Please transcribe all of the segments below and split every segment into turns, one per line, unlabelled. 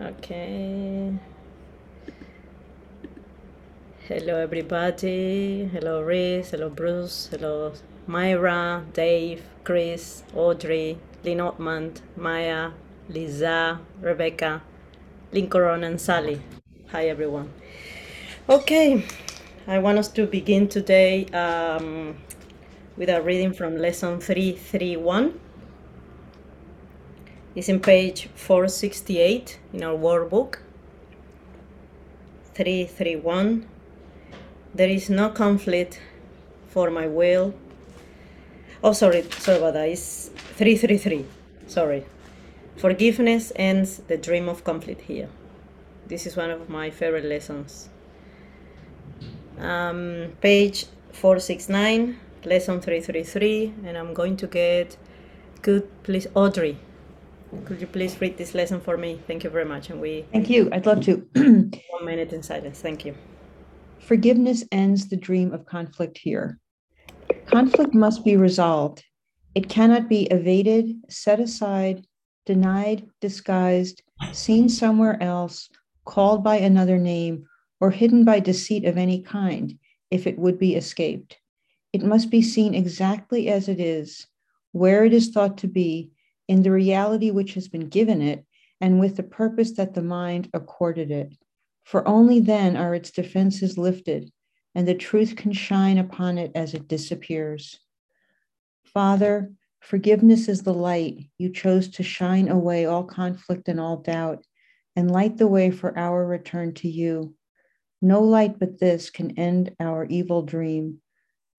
Okay. Hello, everybody. Hello, Reese. Hello, Bruce. Hello, Myra, Dave, Chris, Audrey, Lynn Otman, Maya, Lisa, Rebecca, Lincoln, and Sally. Hi, everyone. Okay, I want us to begin today um, with a reading from lesson 331. It's in page 468 in our workbook. 331. There is no conflict for my will. Oh, sorry, sorry about that. It's 333. Sorry. Forgiveness ends the dream of conflict here. This is one of my favorite lessons. Um, page 469, lesson 333, and I'm going to get, good, please, Audrey, could you please read this lesson for me? Thank you very much. And we,
Thank you. I'd love to.
one minute in silence. Thank you.
Forgiveness ends the dream of conflict here. Conflict must be resolved. It cannot be evaded, set aside, denied, disguised, seen somewhere else, called by another name, or hidden by deceit of any kind if it would be escaped. It must be seen exactly as it is, where it is thought to be, in the reality which has been given it, and with the purpose that the mind accorded it. For only then are its defenses lifted, and the truth can shine upon it as it disappears. Father, forgiveness is the light you chose to shine away all conflict and all doubt, and light the way for our return to you. No light but this can end our evil dream.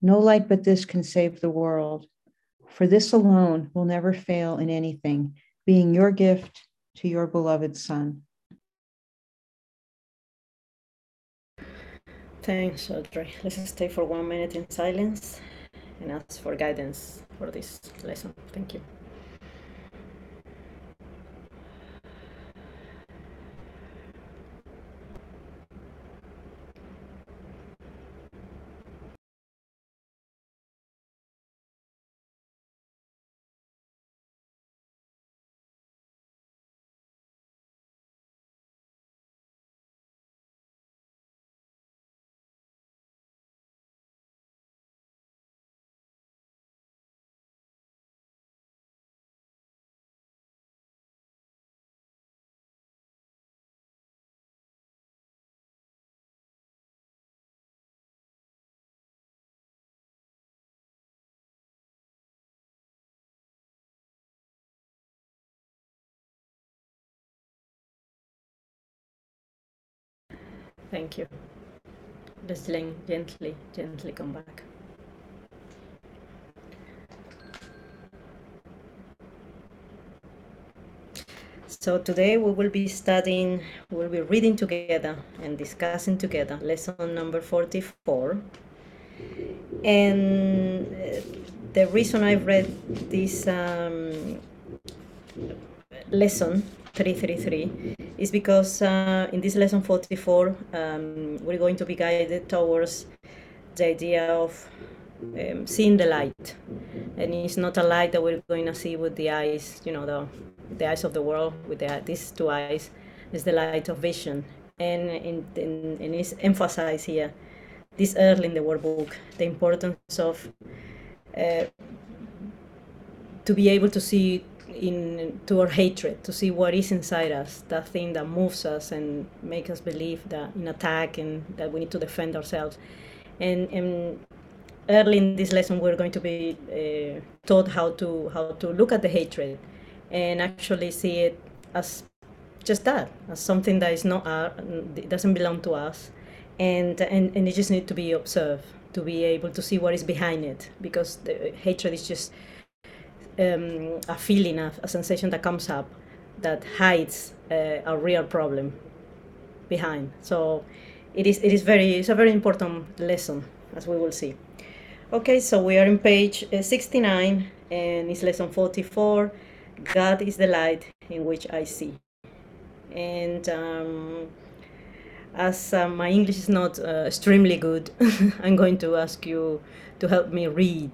No light but this can save the world. For this alone will never fail in anything, being your gift to your beloved Son.
Thanks, Audrey. Let's stay for one minute in silence and ask for guidance for this lesson. Thank you. Thank you. Just gently, gently come back. So today we will be studying, we'll be reading together and discussing together lesson number 44. And uh, the reason I've read this um, lesson 333 is because uh, in this lesson 44 um, we're going to be guided towards the idea of um, seeing the light. And it's not a light that we're going to see with the eyes you know the, the eyes of the world with the, these two eyes. Is the light of vision. And in, in, and it's emphasized here this early in the workbook the importance of uh, to be able to see in to our hatred to see what is inside us that thing that moves us and makes us believe that in attack and that we need to defend ourselves. And, and early in this lesson we're going to be uh, taught how to how to look at the hatred and actually see it as just that as something that is not our, doesn't belong to us. And, and and it just need to be observed to be able to see what is behind it because the hatred is just um, a feeling, a, a, sensation that comes up that hides uh, a real problem behind. So it is it is very it's a very important lesson as we will see. Okay, so we are in page uh, 69 and it's lesson 44. God is the light in which I see. And um, as uh, my English is not uh, extremely good, I'm going to ask you to help me read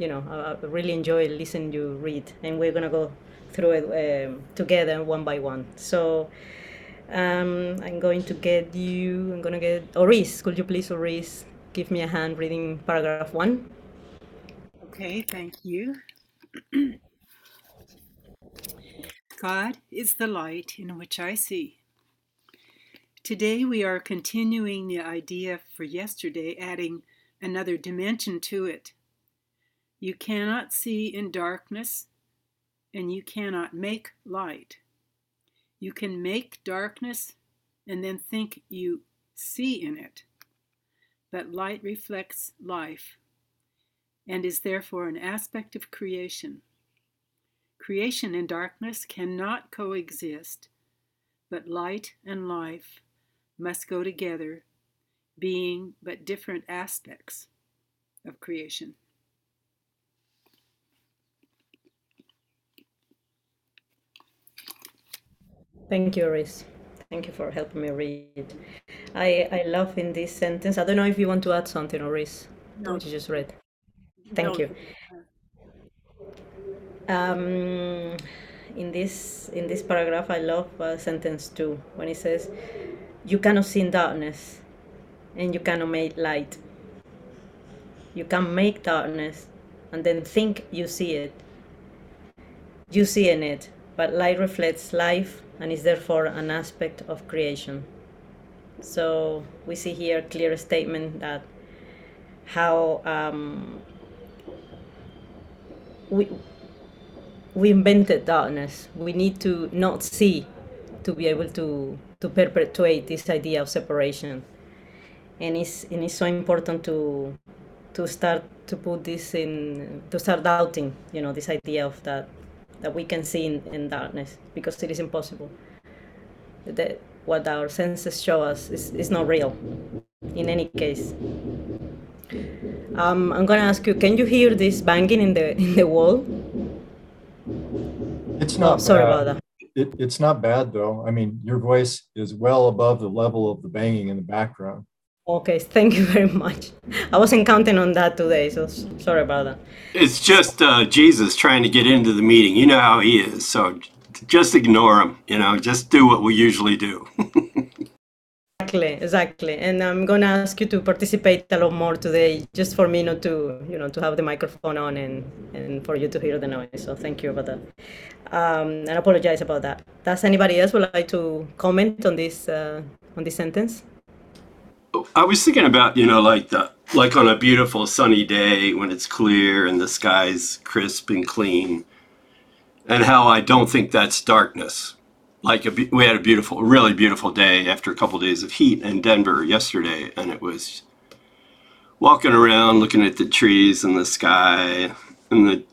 you know, I, really enjoy listening to you read, and we're gonna go through it um, together one by one. So, Um, I'm going to get you, I'm to get Oris. Could you please, Oris, give me a hand reading paragraph one?
Okay, thank you. God is the light in which I see. Today we are continuing the idea for yesterday, adding another dimension to it. You cannot see in darkness, and you cannot make light. You can make darkness and then think you see in it. But light reflects life and is therefore an aspect of creation. Creation and darkness cannot coexist, but light and life must go together, being but different aspects of creation.
Thank you, Oris. Thank you for helping me read. I, I love in this sentence, I don't know if you want to add something, Oris, no. what you just read. Thank no. you. Um, in this in this paragraph, I love uh, sentence two when it says, "You cannot see in darkness, and you cannot make light. You can make darkness, and then think you see it. You see in it, but light reflects life and is therefore an aspect of creation. So we see here a clear statement that how um, we we invented darkness. We need to not see to be able to to perpetuate this idea of separation. And it's and it's so important to to start to put this in to start doubting, you know, this idea of that that we can see in, in darkness because it is impossible. That what our senses show us is, is not real in any case. Um, I'm gonna ask you, can you hear this banging in the in the wall?
It's not. Oh,
sorry bad. about that.
It, it's not bad though. I mean, your voice is well above the level of the banging in the background.
Okay, thank you very much. I wasn't counting on that today, so sorry about that.
It's just uh, Jesus trying to get into the meeting. You know how he is, so just ignore him. You know, just do what we usually do.
exactly, exactly. And I'm gonna ask you to participate a lot more today, just for me not to, you know, to have the microphone on and and for you to hear the noise. So thank you about that. Um, and I apologize about that. Does anybody else would like to comment on this uh, on this sentence?
I was thinking about, you know, like the like on a beautiful sunny day when it's clear and the sky's crisp and clean, and how I don't think that's darkness. Like a, we had a beautiful, really beautiful day after a couple of days of heat in Denver yesterday, and it was walking around looking at the trees and the sky and the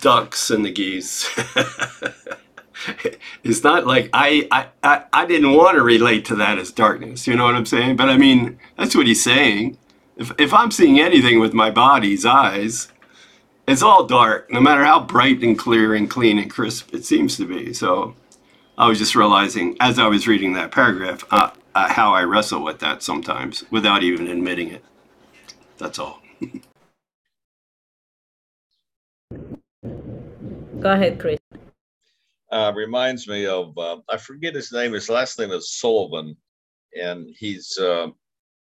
ducks and the geese. it's not like I, I, I, I didn't want to relate to that as darkness. You know what I'm saying? But I mean, that's what he's saying. If, if I'm seeing anything with my body's eyes, it's all dark, no matter how bright and clear and clean and crisp it seems to be. So I was just realizing as I was reading that paragraph uh, uh, how I wrestle with that sometimes without even admitting it. That's all.
Go ahead, Chris
uh, reminds me of uh, I forget his name. His last name is Sullivan, and he's uh,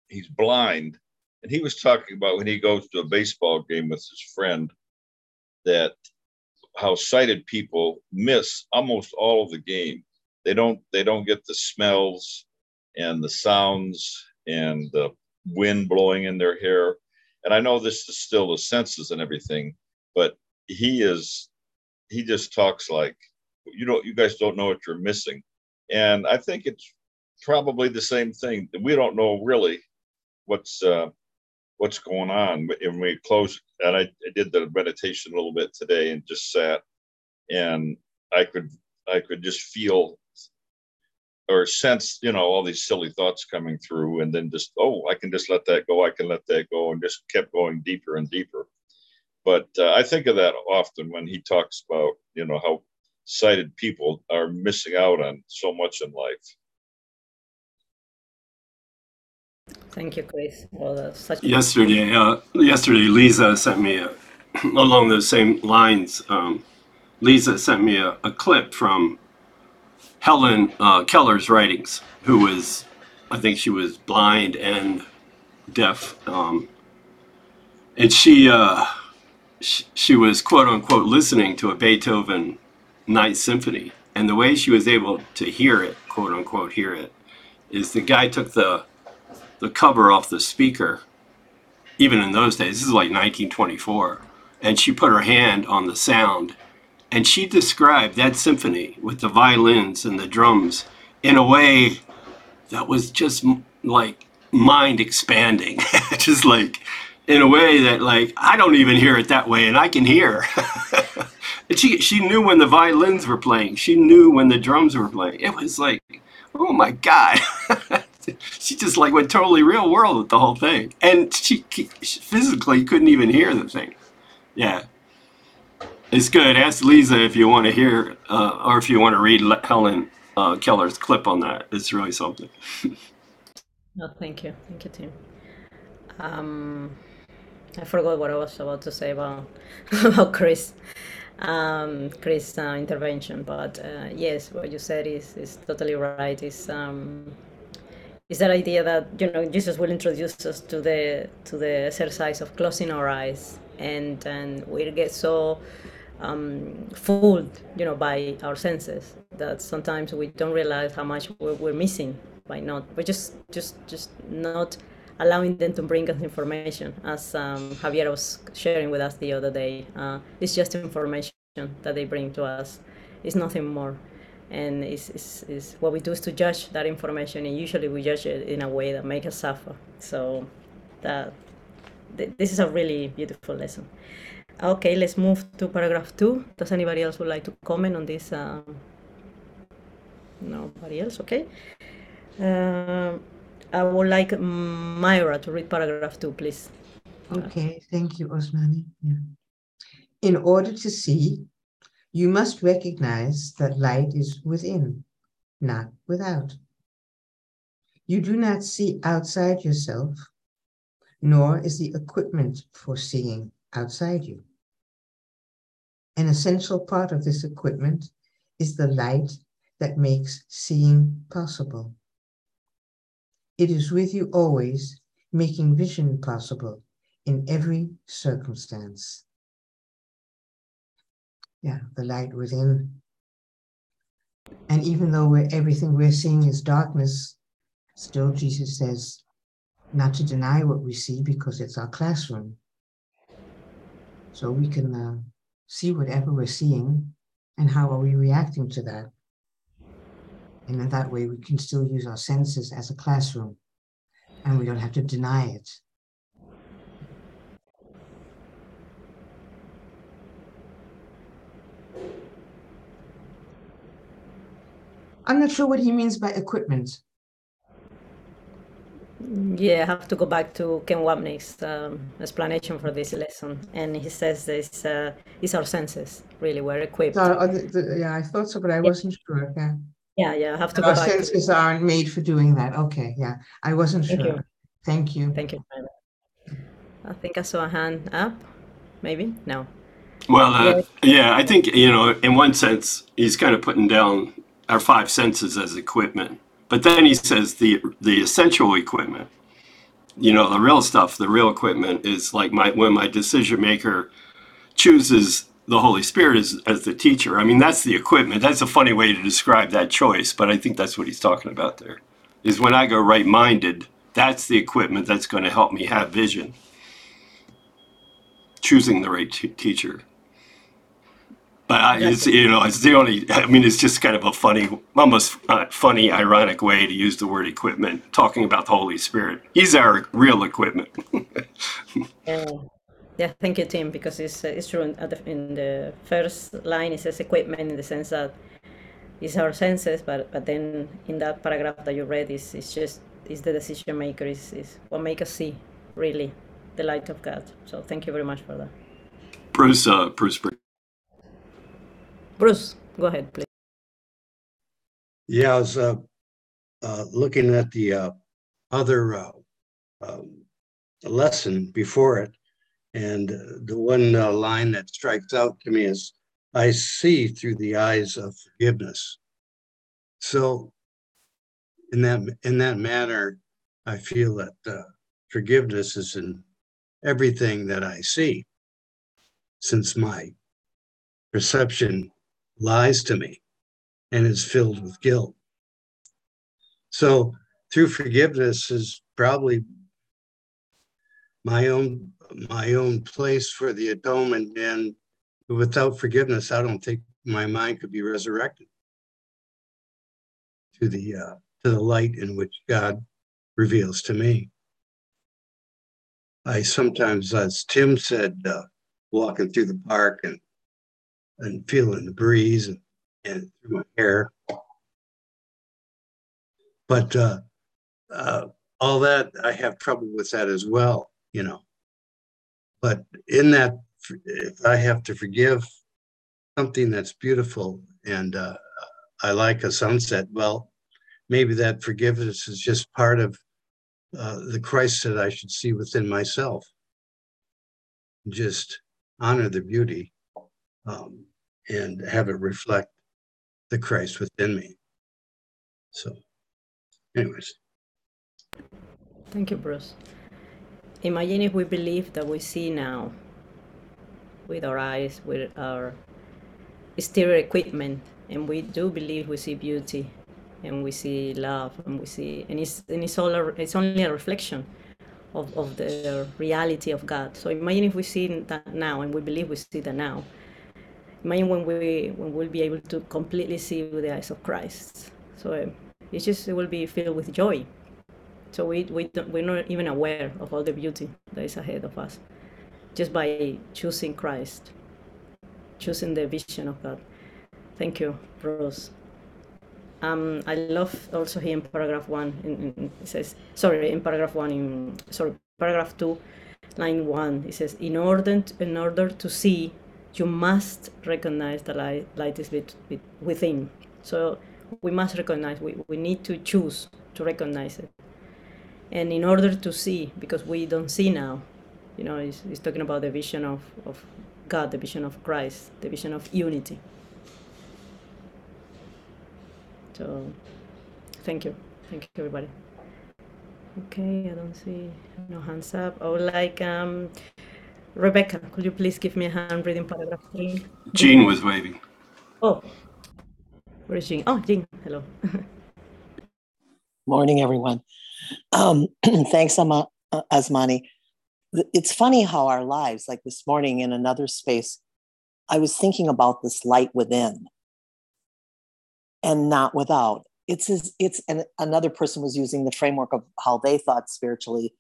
he's blind. And he was talking about when he goes to a baseball game with his friend that how sighted people miss almost all of the game. They don't they don't get the smells and the sounds and the wind blowing in their hair. And I know this is still the senses and everything, but he is he just talks like you don't you guys don't know what you're missing. And i think it's probably the same thing. We don't know really what's uh, what's going on and we close. And I, I did the meditation a little bit today and just sat and i could i could just feel or sense you know all these silly thoughts coming through and then just oh i can just let that go. I can let that go and just kept going deeper and deeper. But uh, i think of that often when he talks about you know how sighted people are missing out on so much in life.
Thank you, Chris. Well, such
yesterday, uh, yesterday, Lisa sent me a, along those same lines. Um, Lisa sent me a, a clip from Helen uh, Keller's writings, who was, I think she was blind and deaf, um, and she, uh, she she was quote unquote listening to a Beethoven Ninth Symphony, and the way she was able to hear it, quote unquote, hear it, is the guy took the the cover off the speaker. Even in those days, this is like 1924, and she put her hand on the sound and she described that symphony with the violins and the drums in a way that was just like mind expanding just like in a way that like i don't even hear it that way and i can hear and she she knew when the violins were playing she knew when the drums were playing it was like oh my god she just like went totally real world with the whole thing and she, she physically couldn't even hear the thing yeah it's good. Ask Lisa if you want to hear uh, or if you want to read Helen uh, Keller's clip on that. It's really something.
no, thank you. Thank you, Tim. Um, I forgot what I was about to say about, about Chris. Um, Chris' uh, intervention, but uh, yes, what you said is, is totally right. Is um, is that idea that you know Jesus will introduce us to the to the exercise of closing our eyes and and we get so um, fooled, you know, by our senses that sometimes we don't realize how much we're, we're missing by not, we're just, just, just not allowing them to bring us information. As um, Javier was sharing with us the other day, uh, it's just information that they bring to us. It's nothing more. And it's, it's, it's, what we do is to judge that information, and usually we judge it in a way that makes us suffer. So that th- this is a really beautiful lesson. Okay, let's move to paragraph two. Does anybody else would like to comment on this? Uh, nobody else, okay. Uh, I would like Myra to read paragraph two, please.
Okay, thank you, Osmani. Yeah. In order to see, you must recognize that light is within, not without. You do not see outside yourself, nor is the equipment for seeing outside you. An essential part of this equipment is the light that makes seeing possible. It is with you always, making vision possible in every circumstance. Yeah, the light within. And even though we're, everything we're seeing is darkness, still Jesus says not to deny what we see because it's our classroom. So we can uh, see whatever we're seeing and how are we reacting to that. And in that way, we can still use our senses as a classroom and we don't have to deny it. I'm not sure what he means by equipment.
Yeah, I have to go back to Ken Wapnick's um, explanation for this lesson, and he says this uh, is our senses really we're equipped.
So, uh, yeah, I thought so, but I yeah. wasn't sure. Yeah.
Yeah, yeah, I have to
our go back. Our senses to... aren't made for doing that. Okay, yeah, I wasn't Thank sure. You. Thank you.
Thank you. I think I saw a hand up. Maybe no.
Well, uh, yeah, I think you know, in one sense, he's kind of putting down our five senses as equipment but then he says the the essential equipment, you know, the real stuff, the real equipment is like my when my decision maker chooses the Holy Spirit as, as the teacher. I mean, that's the equipment. That's a funny way to describe that choice, but I think that's what he's talking about there. Is when I go right minded, that's the equipment that's going to help me have vision. Choosing the right t- teacher. But I, it's you know it's the only. I mean, it's just kind of a funny, almost uh, funny, ironic way to use the word equipment, talking about the Holy Spirit. He's our real equipment.
yeah. yeah, thank you, Tim, because it's uh, it's true. In the, in the first line, it says equipment in the sense that it's our senses, but but then in that paragraph that you read, is it's just is the decision maker is is what make us see really the light of God. So thank you very much for that.
Bruce, uh, Bruce.
Bruce, go ahead, please.
Yeah, I was uh, uh, looking at the uh, other uh, um, lesson before it, and the one uh, line that strikes out to me is I see through the eyes of forgiveness. So in that in that manner, I feel that uh, forgiveness is in everything that I see, since my perception lies to me and is filled with guilt. So through forgiveness is probably my own my own place for the atonement and without forgiveness i don't think my mind could be resurrected to the uh, to the light in which god reveals to me i sometimes as tim said uh, walking through the park and and feeling the breeze and, and through my hair but uh, uh, all that I have trouble with that as well, you know. But in that, if I have to forgive something that's beautiful and uh, I like a sunset, well, maybe that forgiveness is just part of uh, the Christ that I should see within myself. Just honor the beauty um, and have it reflect the Christ within me. So, anyways.
Thank you, Bruce. Imagine if we believe that we see now with our eyes, with our stereo equipment, and we do believe we see beauty and we see love and we see and it's and it's all a, it's only a reflection of, of the reality of God. So imagine if we see that now and we believe we see that now. Imagine when we when we'll be able to completely see with the eyes of Christ. So eh, it's just it will be filled with joy so we, we we're not even aware of all the beauty that is ahead of us just by choosing Christ, choosing the vision of God. Thank you, Bruce. Um, I love also here in paragraph one. In, in, it says, sorry, in paragraph one, in sorry, paragraph two, line one. It says, in order to, in order to see, you must recognize the light, light is within. So we must recognize. We, we need to choose to recognize it and in order to see because we don't see now you know he's, he's talking about the vision of, of god the vision of christ the vision of unity. So thank you. Thank you everybody. Okay i don't see no hands up. I would like um rebecca could you please give me a hand reading paragraph three
jean was waving.
Oh where is jean? Oh jean hello
morning everyone um, thanks, uh, Osmani. It's funny how our lives, like this morning in another space, I was thinking about this light within and not without. It's as, it's and another person was using the framework of how they thought spiritually,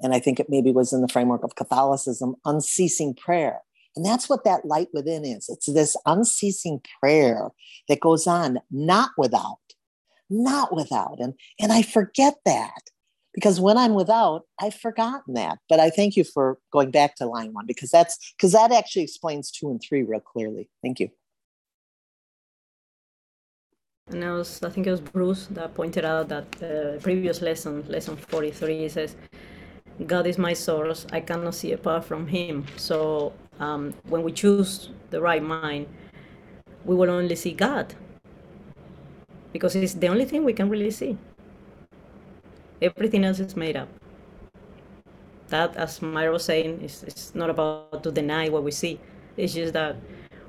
and I think it maybe was in the framework of Catholicism, unceasing prayer. And that's what that light within is. It's this unceasing prayer that goes on, not without, not without. And, and I forget that because when I'm without, I've forgotten that. But I thank you for going back to line one because that's because that actually explains two and three real clearly. Thank you.
And I was, I think it was Bruce that pointed out that the previous lesson, lesson 43, says, God is my source. I cannot see apart from Him. So um, when we choose the right mind, we will only see God because it's the only thing we can really see. Everything else is made up. That, as Myra was saying, is it's not about to deny what we see. It's just that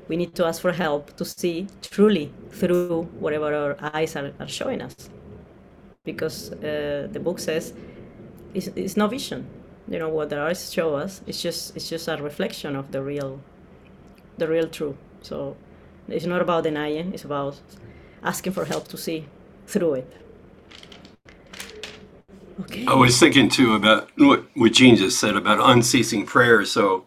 we need to ask for help to see truly through whatever our eyes are, are showing us. Because uh, the book says it's, it's no vision. You know what the eyes show us. It's just it's just a reflection of the real, the real truth. So it's not about denying. It's about asking for help to see through it.
Okay. I was thinking too about what, what Jean just said about unceasing prayer. So,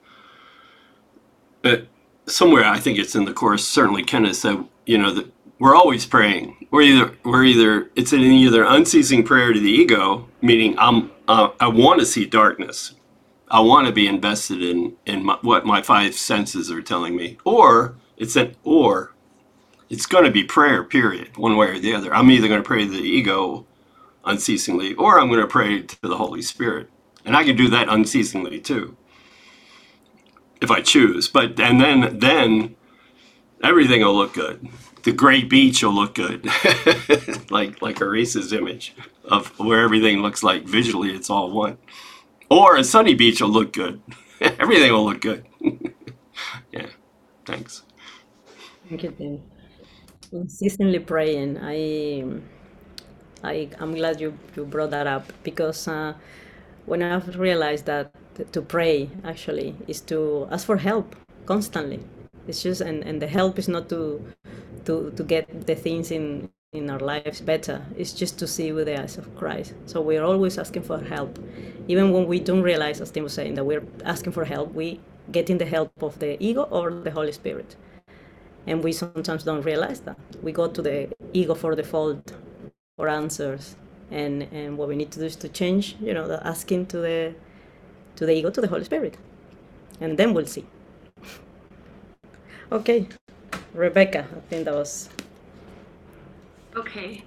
but somewhere I think it's in the course. Certainly, Kenneth said, you know, that we're always praying. We're either we're either it's an either unceasing prayer to the ego, meaning I'm uh, I want to see darkness. I want to be invested in in my, what my five senses are telling me, or it's an or it's going to be prayer. Period. One way or the other. I'm either going to pray to the ego unceasingly, or I'm going to pray to the Holy Spirit. And I can do that unceasingly too, if I choose. But and then then everything will look good. the gray beach will look good, like like Erase's image of where everything looks like visually. It's all one. Or a sunny beach will look good. everything will look good. yeah. Thanks.
Thank you. Consistently praying. I, I, I'm glad you, you brought that up because uh, when I've realized that to pray actually is to ask for help constantly. It's just and, and the help is not to to to get the things in in our lives better. It's just to see with the eyes of Christ. So we're always asking for help, even when we don't realize, as Tim was saying, that we're asking for help. We getting the help of the ego or the Holy Spirit, and we sometimes don't realize that. We go to the ego for default for answers, and and what we need to do is to change. You know, the asking to the to the ego to the Holy Spirit, and then we'll see. okay, Rebecca, I think that was.
Okay.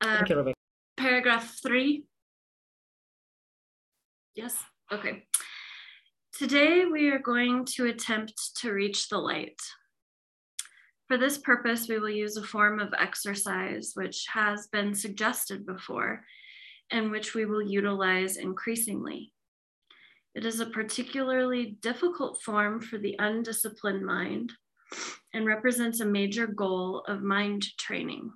Uh,
Thank you, Rebecca.
paragraph three. Yes, okay. Today we are going to attempt to reach the light. For this purpose, we will use a form of exercise which has been suggested before and which we will utilize increasingly. It is a particularly difficult form for the undisciplined mind and represents a major goal of mind training.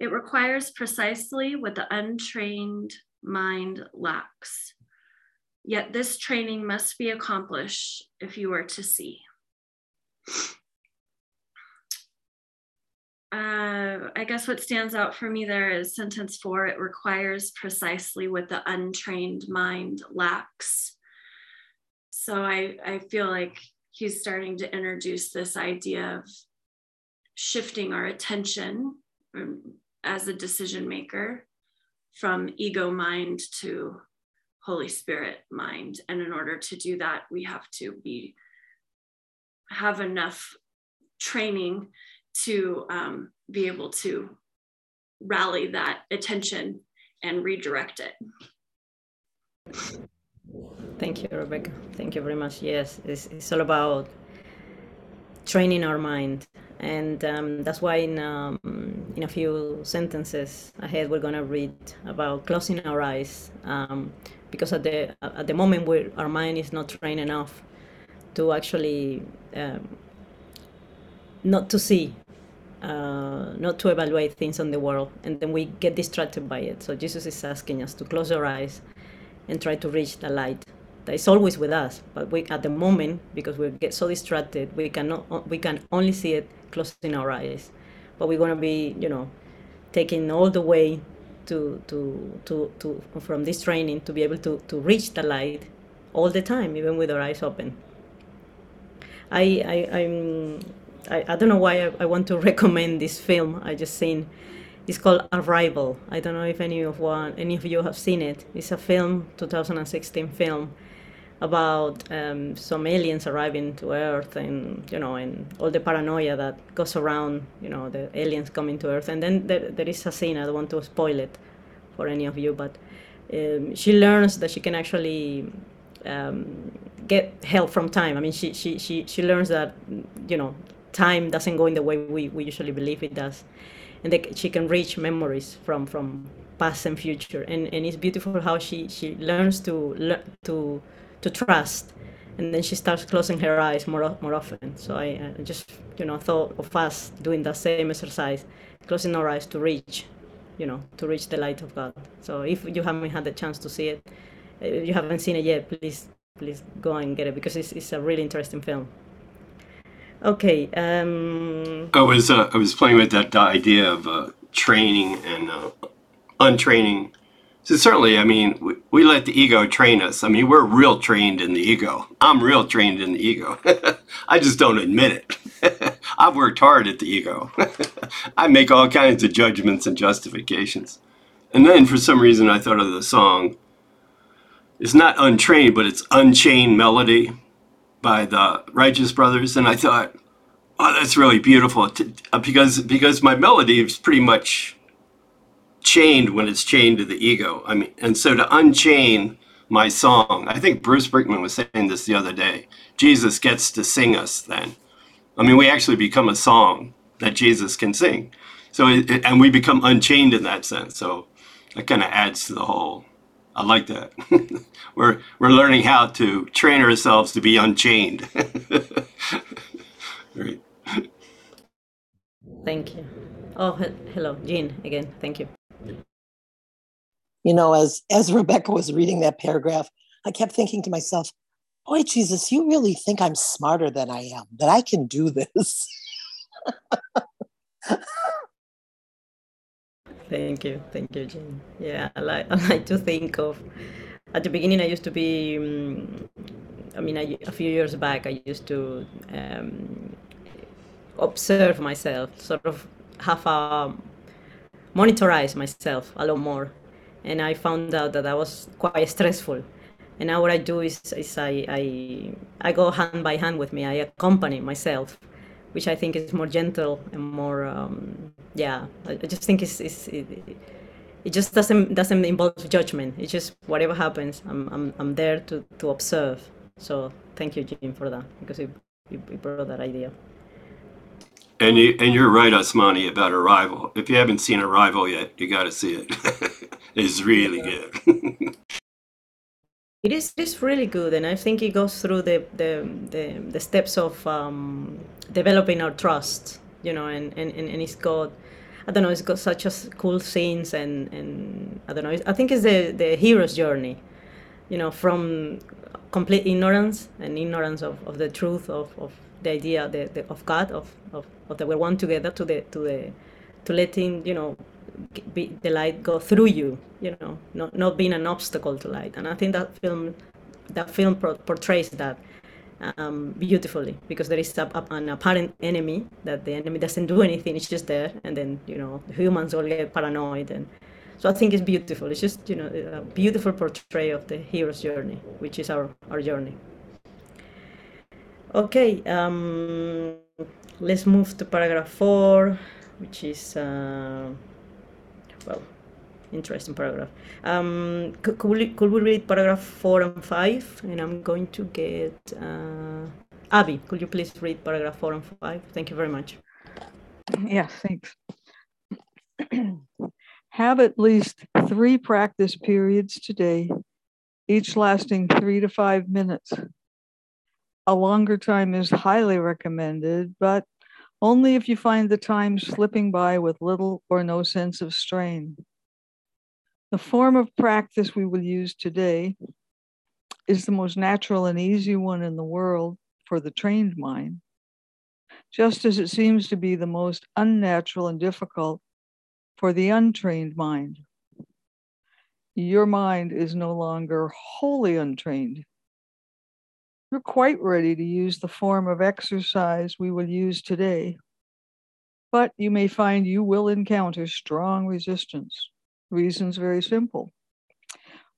It requires precisely what the untrained mind lacks. Yet this training must be accomplished if you are to see. Uh, I guess what stands out for me there is sentence four it requires precisely what the untrained mind lacks. So I, I feel like he's starting to introduce this idea of shifting our attention um, as a decision maker from ego mind to Holy Spirit mind. And in order to do that, we have to be have enough training to um, be able to rally that attention and redirect it.
Thank you, Rebecca. Thank you very much. Yes, it's, it's all about training our mind, and um, that's why in um, in a few sentences ahead we're gonna read about closing our eyes, um, because at the at the moment where our mind is not trained enough to actually um, not to see uh, not to evaluate things on the world, and then we get distracted by it. So Jesus is asking us to close our eyes and try to reach the light that is always with us. But we, at the moment, because we get so distracted, we cannot, we can only see it closing our eyes. But we're gonna be, you know, taking all the way to to to to from this training to be able to to reach the light all the time, even with our eyes open. I I I'm I, I don't know why I, I want to recommend this film I just seen. It's called Arrival. I don't know if any of one any of you have seen it. It's a film, 2016 film, about um, some aliens arriving to Earth and you know and all the paranoia that goes around. You know the aliens coming to Earth, and then there, there is a scene. I don't want to spoil it for any of you, but um, she learns that she can actually um, get help from time. I mean, she, she, she, she learns that, you know, time doesn't go in the way we, we usually believe it does. And that she can reach memories from, from past and future. And, and it's beautiful how she, she learns to, learn to, to trust. And then she starts closing her eyes more, more often. So I, I just, you know, thought of us doing that same exercise, closing our eyes to reach, you know, to reach the light of God. So if you haven't had the chance to see it, uh, if you haven't seen it yet, please please go and get it because it's, it's a really interesting film. Okay. Um,
I was uh, I was playing with that idea of uh, training and uh, untraining. So certainly, I mean, we, we let the ego train us. I mean, we're real trained in the ego. I'm real trained in the ego. I just don't admit it. I've worked hard at the ego. I make all kinds of judgments and justifications. And then for some reason, I thought of the song. It's not untrained, but it's Unchained Melody by the Righteous Brothers, and I thought, oh, that's really beautiful uh, because because my melody is pretty much chained when it's chained to the ego. I mean, and so to unchain my song, I think Bruce Brickman was saying this the other day. Jesus gets to sing us then. I mean, we actually become a song that Jesus can sing. So, it, it, and we become unchained in that sense. So that kind of adds to the whole. I like that. we're we're learning how to train ourselves to be unchained. Great.
Thank you. Oh, he- hello, Jean again. Thank you.
You know, as as Rebecca was reading that paragraph, I kept thinking to myself, "Boy, Jesus, you really think I'm smarter than I am, that I can do this."
Thank you, thank you, Jean. Yeah, I like I like to think of. At the beginning, I used to be. Um, I mean, I, a few years back, I used to um, observe myself, sort of have a monitorize myself a lot more, and I found out that I was quite stressful. And now what I do is, is I, I I go hand by hand with me. I accompany myself which I think is more gentle and more um, yeah. I, just think it's, it's it, it just doesn't doesn't involve judgment. It's just whatever happens, I'm I'm, I'm there to, to observe. So thank you, Jim, for that because you, you, you brought that idea.
And you and you're right, Osmani, about Arrival. If you haven't seen Arrival yet, you got to see it. it's really good.
It is, it is really good, and I think it goes through the the, the, the steps of um, developing our trust, you know, and, and, and, and it's got, I don't know, it's got such a cool scenes, and, and I don't know, I think it's the, the hero's journey, you know, from complete ignorance and ignorance of, of the truth of, of the idea the, the, of God, of, of, of that we're one together, to the to the to letting you know be, the light go through you, you know, not not being an obstacle to light. And I think that film that film portrays that um, beautifully because there is a, a- an apparent enemy that the enemy doesn't do anything; it's just there, and then you know humans all get paranoid and. So I think it's beautiful. It's just you know a beautiful portrayal of the hero's journey, which is our our journey. Okay, um, let's move to paragraph four, which is, uh, well, interesting paragraph. Um, could, could, we, could we read paragraph four and five? And I'm going to get uh, Abby. Could you please read paragraph four and five? Thank you very much.
Yeah, thanks. Have at least three practice periods today, each lasting three to five minutes. A longer time is highly recommended, but only if you find the time slipping by with little or no sense of strain. The form of practice we will use today is the most natural and easy one in the world for the trained mind, just as it seems to be the most unnatural and difficult for the untrained mind. Your mind is no longer wholly untrained. You're quite ready to use the form of exercise we will use today, but you may find you will encounter strong resistance. Reason's very simple.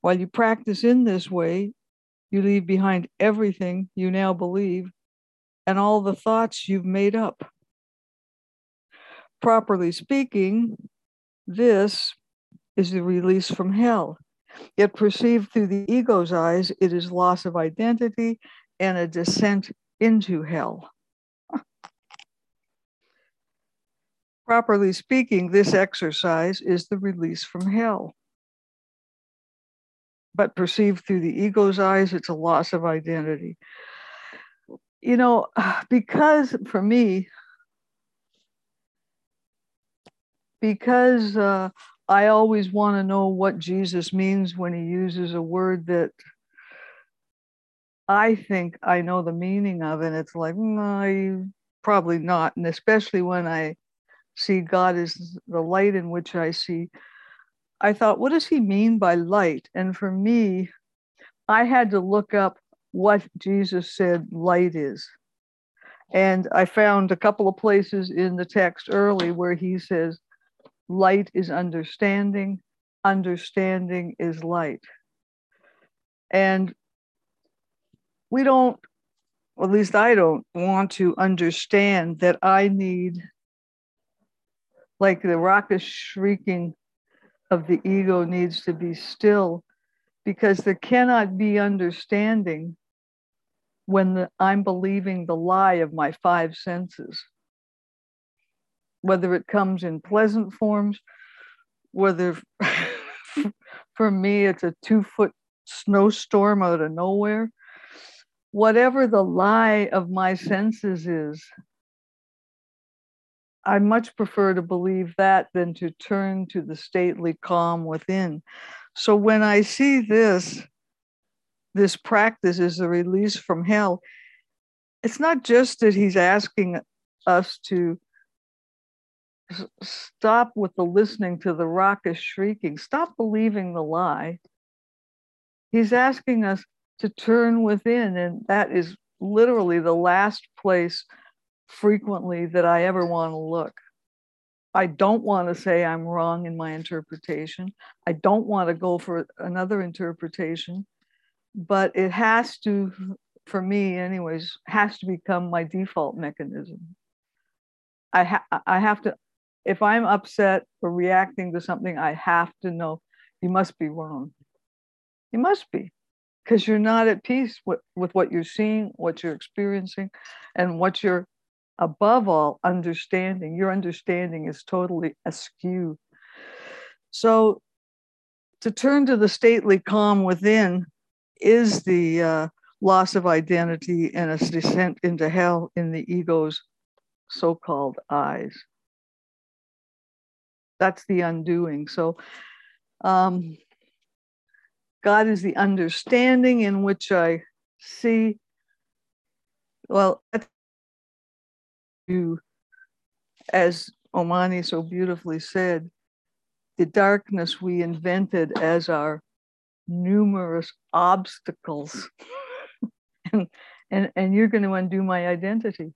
While you practice in this way, you leave behind everything you now believe and all the thoughts you've made up. Properly speaking, this is the release from hell. Yet perceived through the ego's eyes, it is loss of identity and a descent into hell. Properly speaking, this exercise is the release from hell. But perceived through the ego's eyes, it's a loss of identity. You know, because for me, because uh, I always want to know what Jesus means when he uses a word that I think I know the meaning of, and it's like, no, probably not. And especially when I see God as the light in which I see, I thought, what does he mean by light? And for me, I had to look up what Jesus said light is. And I found a couple of places in the text early where he says, light is understanding, understanding is light. And we don't, at least I don't want to understand that I need, like the raucous shrieking of the ego needs to be still, because there cannot be understanding when the, I'm believing the lie of my five senses. whether it comes in pleasant forms, whether for me it's a two foot snowstorm out of nowhere. Whatever the lie of my senses is, I much prefer to believe that than to turn to the stately calm within. So when I see this, this practice is a release from hell, it's not just that he's asking us to stop with the listening to the raucous shrieking, stop believing the lie. He's asking us to turn within, and that is literally the last place frequently that I ever want to look. I don't want to say I'm wrong in my interpretation. I don't want to go for another interpretation, but it has to, for me, anyways, has to become my default mechanism. I, ha- I have to, if I'm upset or reacting to something, I have to know you must be wrong. You must be because you're not at peace with, with what you're seeing, what you're experiencing, and what you're above all understanding. Your understanding is totally askew. So to turn to the stately calm within is the uh, loss of identity and a descent into hell in the ego's so called eyes. That's the undoing. So, um, God is the understanding in which I see. Well, you, as Osmani so beautifully said, the darkness we invented as our numerous obstacles. and, and, and you're going to undo my identity.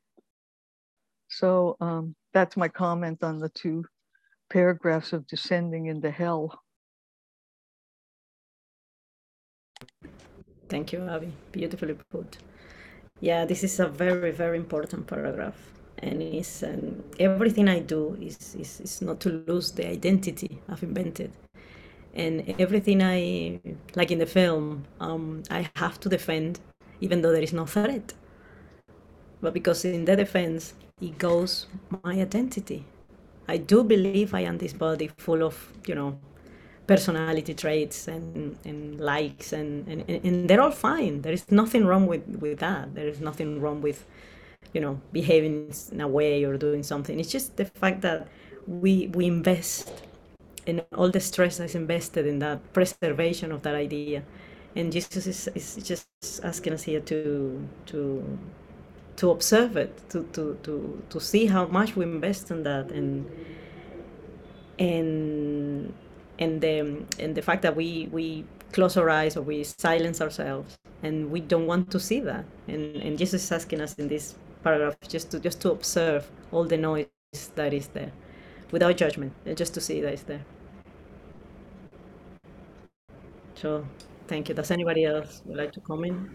So um, that's my comment on the two paragraphs of descending into hell.
Thank you, Abby. Beautifully put. Yeah, this is a very, very important paragraph. And it's um, everything I do is, is, is not to lose the identity I've invented. And everything I, like in the film, um, I have to defend, even though there is no threat. But because in the defense, it goes my identity. I do believe I am this body full of, you know, personality traits and, and likes and, and, and they're all fine there is nothing wrong with, with that there is nothing wrong with you know behaving in a way or doing something. It's just the fact that we we invest in all the stress that's invested in that preservation of that idea. And jesus is, is just asking us here to to to observe it to to to, to see how much we invest in that. And and and the and the fact that we we close our eyes or we silence ourselves. And we don't want to see that. And and jesus is asking us in this paragraph just to just to observe all the noise that is there without judgment just to see that is there. So thank you. Does anybody else would like to comment?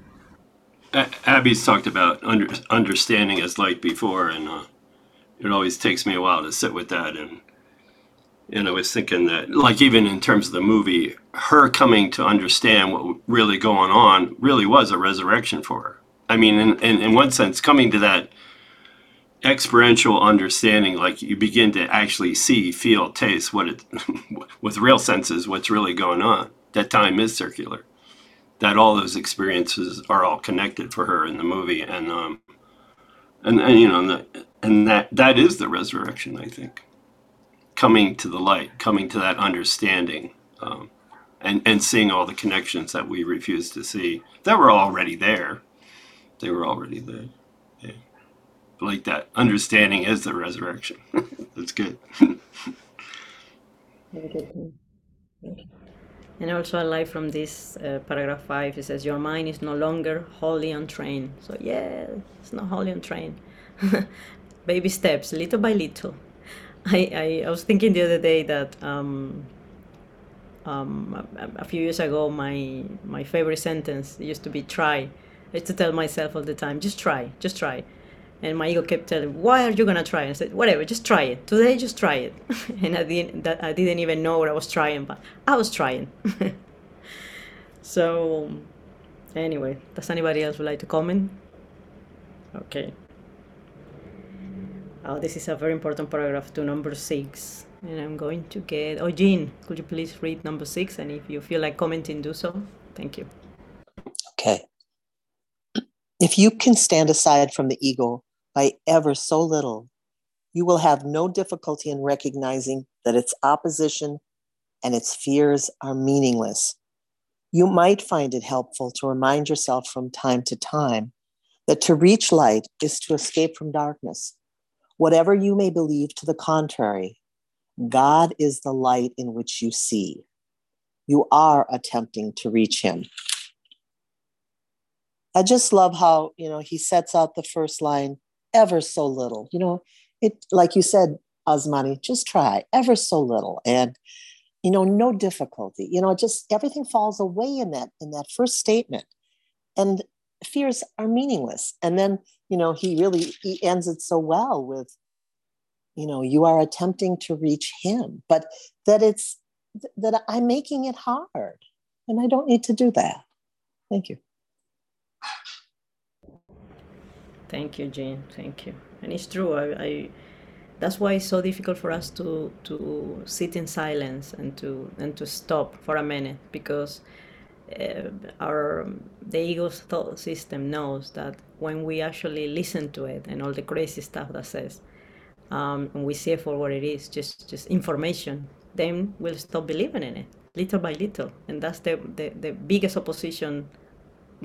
Abby's talked about under, understanding as light before and uh, it always takes me a while to sit with that and and I was thinking that, like, even in terms of the movie, her coming to understand what really going on really was a resurrection for her. I mean, in, in, in one sense, coming to that experiential understanding, like you begin to actually see, feel, taste what it, with real senses, what's really going on. That time is circular. That all those experiences are all connected for her in the movie, and um, and, and you know, and, the, and that that is the resurrection, I think coming to the light, coming to that understanding, um, and and seeing all the connections that we refuse to see that were already there. They were already there. Yeah. Like that understanding is the resurrection. That's good.
And also, I like from this uh, paragraph five, it says, Your mind is no longer wholly untrained. So, yeah, it's not wholly untrained. Baby steps, little by little. I, I, I was thinking the other day that um, um, a, a, few years ago, my my favorite sentence used to be "try." I used to tell myself all the time, "Just try, just try," and my ego kept telling, "Why are you gonna try?" And I said, "Whatever, just try it. Today, just try it." and I didn't that I didn't even know what I was trying, but I was trying. so, anyway, does anybody else would like to comment? Okay. Oh, this is a very important paragraph to number six. And I'm going to get, oh, Jean, could you please read number six? And if you feel like commenting, do so. Thank you.
Okay. If you can stand aside from the ego by ever so little, you will have no difficulty in recognizing that its opposition and its fears are meaningless. You might find it helpful to remind yourself from time to time that to reach light is to escape from darkness. Whatever you may believe to the contrary, God is the light in which you see. You are attempting to reach Him. I just love how, you know, he sets out the first line ever so little. You know, it, like you said, Osmani, just try ever so little. And, you know, no difficulty. You know, just everything falls away in that, in that first statement. And fears are meaningless. And then, you know, he really he ends it so well with, you know, you are attempting to reach him, but that it's that I'm making it hard. And I don't need to do that. Thank you.
Thank you, Jean. Thank you. And it's true. I, I that's why it's so difficult for us to to sit in silence and to and to stop for a minute because uh, our the ego's thought system knows that when we actually listen to it and all the crazy stuff that says um, and we see it for what it is just just information then we'll stop believing in it little by little and that's the the, the biggest opposition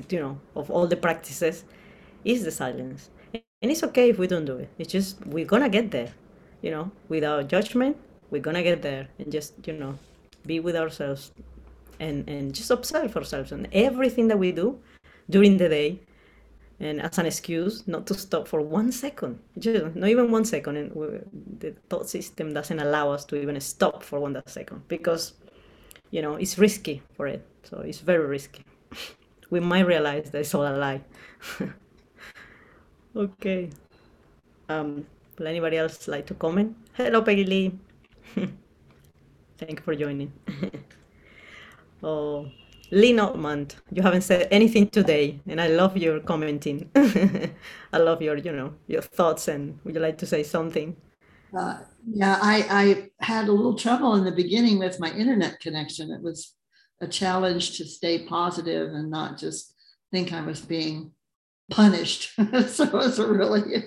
you know of all the practices is the silence. And it's okay if we don't do it. It's just we're gonna get there you know without judgment we're gonna get there and just you know be with ourselves and, and just observe ourselves and everything that we do during the day and as an excuse not to stop for one second. Just not even one second. And the thought system doesn't allow us to even stop for one second because you know it's risky for it. So it's very risky we might realize that it's all a lie okay um would anybody else like to comment hello peggy lee thank you for joining Oh, Lynn Altman, you haven't said anything today, and I love your commenting. I love your, you know, your thoughts. And would you like to say something?
Uh, yeah, I, I had a little trouble in the beginning with my internet connection. It was a challenge to stay positive and not just think I was being punished. so it was a really,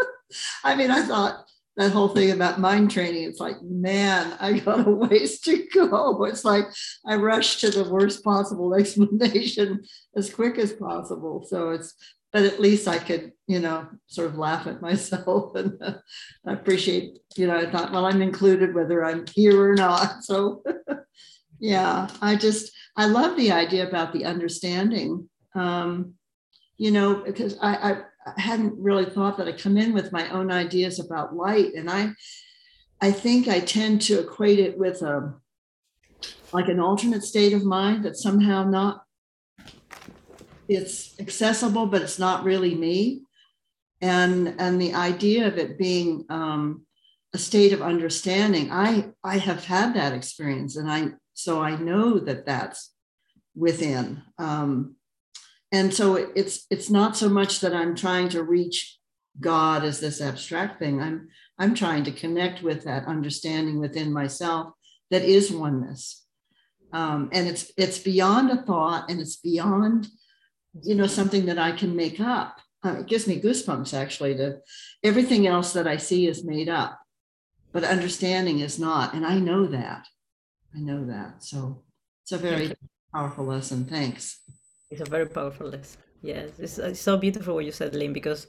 I mean, I thought that whole thing about mind training. It's like, man, I got a ways to go. It's like I rushed to the worst possible explanation as quick as possible. So it's, but at least I could, you know, sort of laugh at myself and uh, I appreciate, you know, I thought, well, I'm included whether I'm here or not. So yeah, I just, I love the idea about the understanding. Um, you know, because I, I hadn't really thought that I come in with my own ideas about light, and I, I think I tend to equate it with a, um, like an alternate state of mind that somehow not, it's accessible, but it's not really me, and and the idea of it being um, a state of understanding. I I have had that experience, and I so I know that that's within. Um, and so it's it's not so much that i'm trying to reach god as this abstract thing. I'm i'm trying to connect with that understanding within myself that is oneness. Um, and it's it's beyond a thought and it's beyond you know something that i can make up. Uh, it gives me goosebumps actually to everything else that i see is made up but understanding is not and i know that i know that. So it's a very powerful lesson. Thanks.
It's a very powerful lesson. Yes, it's, it's so beautiful what you said, Lynn, because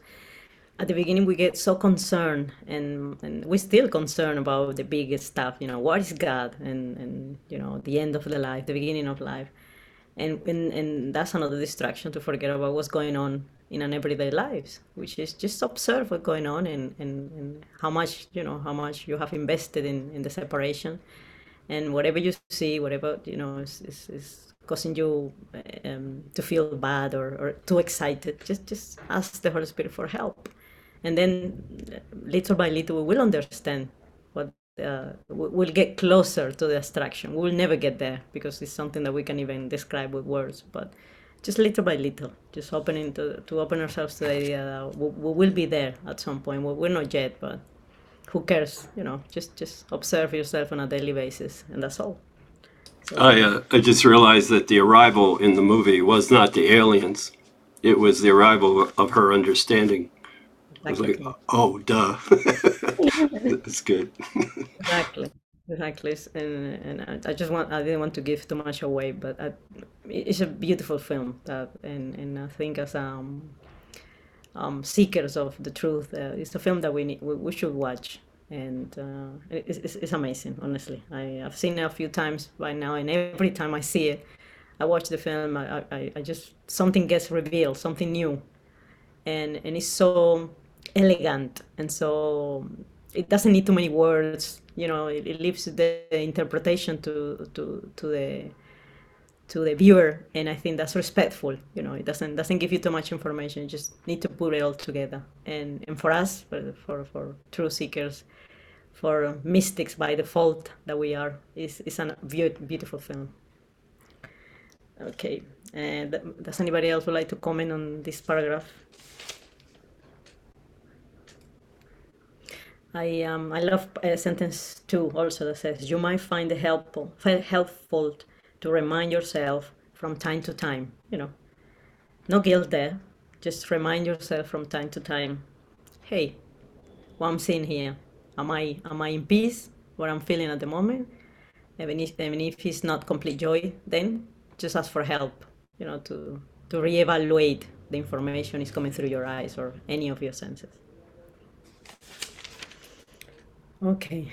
at the beginning we get so concerned and, and we're still concerned about the biggest stuff, you know, what is God and, and you know, the end of the life, the beginning of life. And, and, and that's another distraction to forget about what's going on in an everyday lives, which is just observe what's going on and, and, and how much, you know, how much you have invested in, in the separation and whatever you see, whatever, you know, is, is, is causing you um, to feel bad or, or too excited, just just ask the Holy Spirit for help, and then little by little we will understand what uh, we'll get closer to the abstraction. We'll never get there because it's something that we can even describe with words, but just little by little, just opening to, to open ourselves to the idea that we, we will be there at some point. We- We're not yet, but who cares? You know, just just observe yourself on a daily basis, and that's all.
I, uh, I just realized that the arrival in the movie was not the aliens. It was the arrival of her understanding. I was like, oh, duh. That's good.
Exactly. Exactly. And, and I- I just want, I didn't want to give too much away, but I, it's a beautiful film that, and, and I think as um, um, seekers of the truth, uh, it's a film that we need, we, we should watch. And uh, it- it's, it's, it's amazing, honestly. I, I've seen it a few times by now, and every time I see it, I watch the film, I, I, I just, something gets revealed, something new. And, and it's so elegant and so it doesn't need too many words you know it, it leaves the interpretation to to to the to the viewer and i think that's respectful you know it doesn't doesn't give you too much information you just need to put it all together. And and for us for for, for truth seekers for mystics by default that we are is is a beautiful film. Okay and does anybody else would like to comment on this paragraph? I um I love uh, sentence two also that says you might find it helpful helpful to remind yourself from time to time. You know, no guilt there. Just remind yourself from time to time. Hey, what I'm seeing here. Am I am I in peace? What I'm feeling at the moment? Even if even if it's not complete joy, then just ask for help. You know, to to reevaluate the information is coming through your eyes or any of your senses. Okay.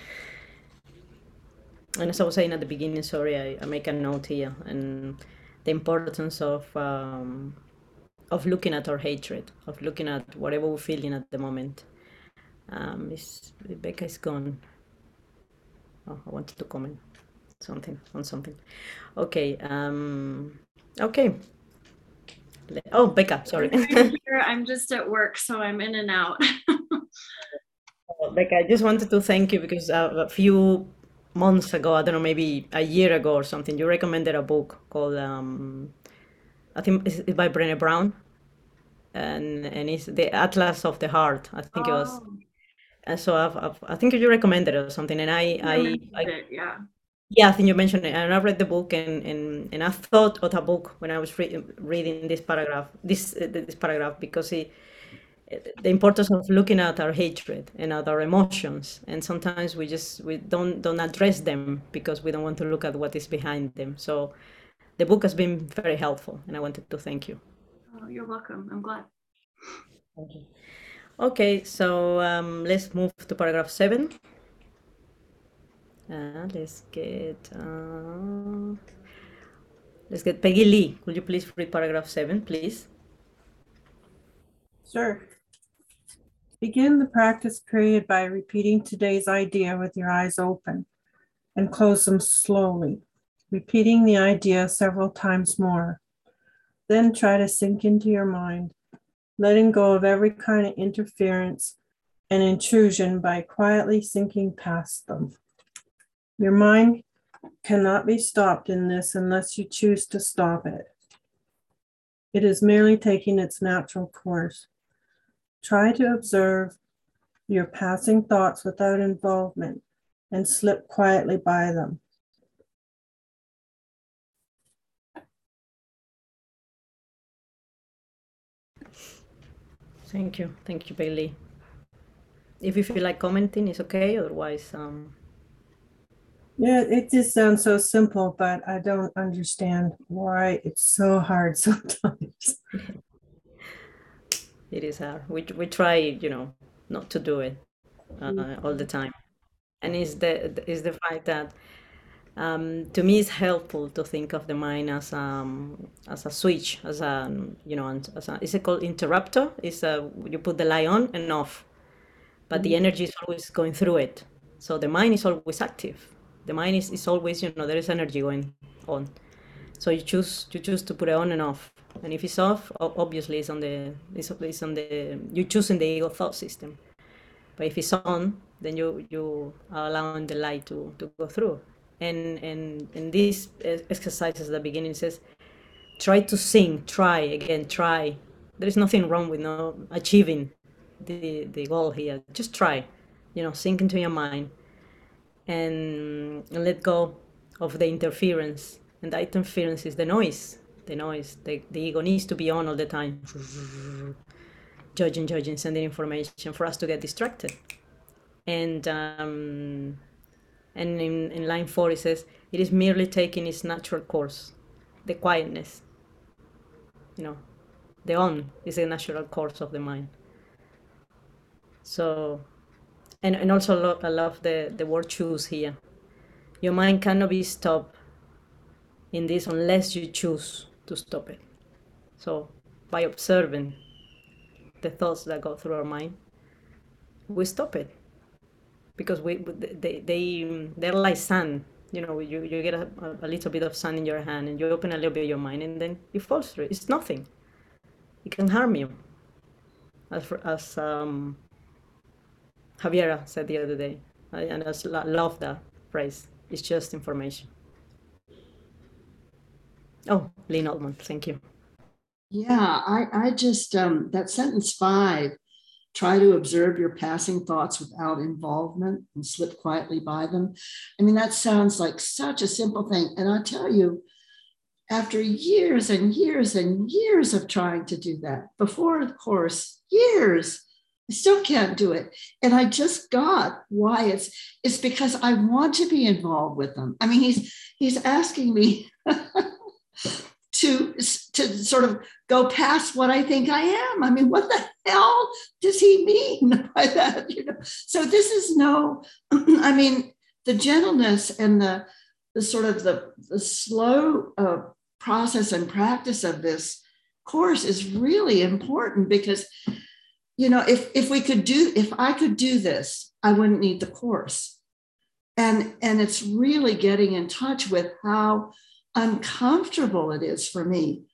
And as I was saying at the beginning, sorry, I, I make a note here, and the importance of um, of looking at our hatred, of looking at whatever we're feeling at the moment. Um, is Becca is gone. Oh, I wanted to comment something on something. Okay. Um, okay. Oh, Becca, sorry.
I'm just at work, so I'm in and out.
Like, I just wanted to thank you because uh, a few months ago, I don't know, maybe a year ago or something, you recommended a book called, um, I think it's by Brené Brown, and and it's the Atlas of the Heart. I think it was.
Oh,
And so I've, I've, I think you recommended it or something, and I,
you
I, I
it, yeah.
yeah, I think you mentioned it, and I read the book, and and, and I thought of a book when I was re reading this paragraph, this this paragraph, because it, the importance of looking at our hatred and at our emotions, and sometimes we just we don't don't address them because we don't want to look at what is behind them. So, the book has been very helpful, and I wanted to thank you.
Oh, you're welcome. I'm glad.
Okay, okay, so um, let's move to paragraph seven. Uh, let's get uh, let's get Peggy Lee. Could you please read paragraph seven, please?
Sure. Begin the practice period by repeating today's idea with your eyes open and close them slowly, repeating the idea several times more. Then try to sink into your mind, letting go of every kind of interference and intrusion by quietly sinking past them. Your mind cannot be stopped in this unless you choose to stop it. It is merely taking its natural course. Try to observe your passing thoughts without involvement and slip quietly by them.
Thank you, thank you, Lee. If you feel like commenting, it's okay. Otherwise, um,
Yeah, it just sounds so simple, but I don't understand why it's so hard sometimes.
It is hard. We we try, you know, not to do it uh, all the time, and is the is the fact that um, to me it's helpful to think of the mind as um as a switch, as a you know, as a is it called interrupter? Is a you put the light on and off, but the energy is always going through it. So the mind is always active. The mind is, is always you know there is energy going on. So you choose you choose to put it on and off. And if it's off, obviously it's on the it's, it's on the you choosing the ego thought system. But if it's on, then you you are allowing the light to, to go through. And and and this ex- exercise at the beginning says, try to sing, try again, try. There is nothing wrong with no achieving the the goal here. Just try, you know, sink into your mind, and, and let go of the interference. And that interference is the noise. The noise. The, the ego needs to be on all the time, judging, judging, sending information for us to get distracted. And um, and in, in line four it says it is merely taking its natural course, the quietness. You know, the on is the natural course of the mind. So, and, and also lo- I love the, the word choose here. Your mind cannot be stopped in this unless you choose to stop it. So, by observing the thoughts that go through our mind, we stop it because we they they they're like sand. You know, you, you get a, a little bit of sand in your hand and you open a little bit of your mind and then it falls through. It's nothing. It can harm you. As as um, Javiera said the other day, and I love that phrase. It's just information. Oh, Lynn Altman, thank you.
Yeah, I, I just, um, that sentence five, try to observe your passing thoughts without involvement and slip quietly by them. I mean, that sounds like such a simple thing. And I tell you, after years and years and years of trying to do that, before the course, years, I still can't do it. And I just got why it's it's because I want to be involved with them. I mean, he's he's asking me to to sort of go past what I think I am. I mean, what the hell does he mean by that? You know, so this is no, I mean, the gentleness and the the sort of the, the slow uh, process and practice of this course is really important because you know if if we could do if i could do this i wouldn't need the course and and it's really getting in touch with how uncomfortable it is for me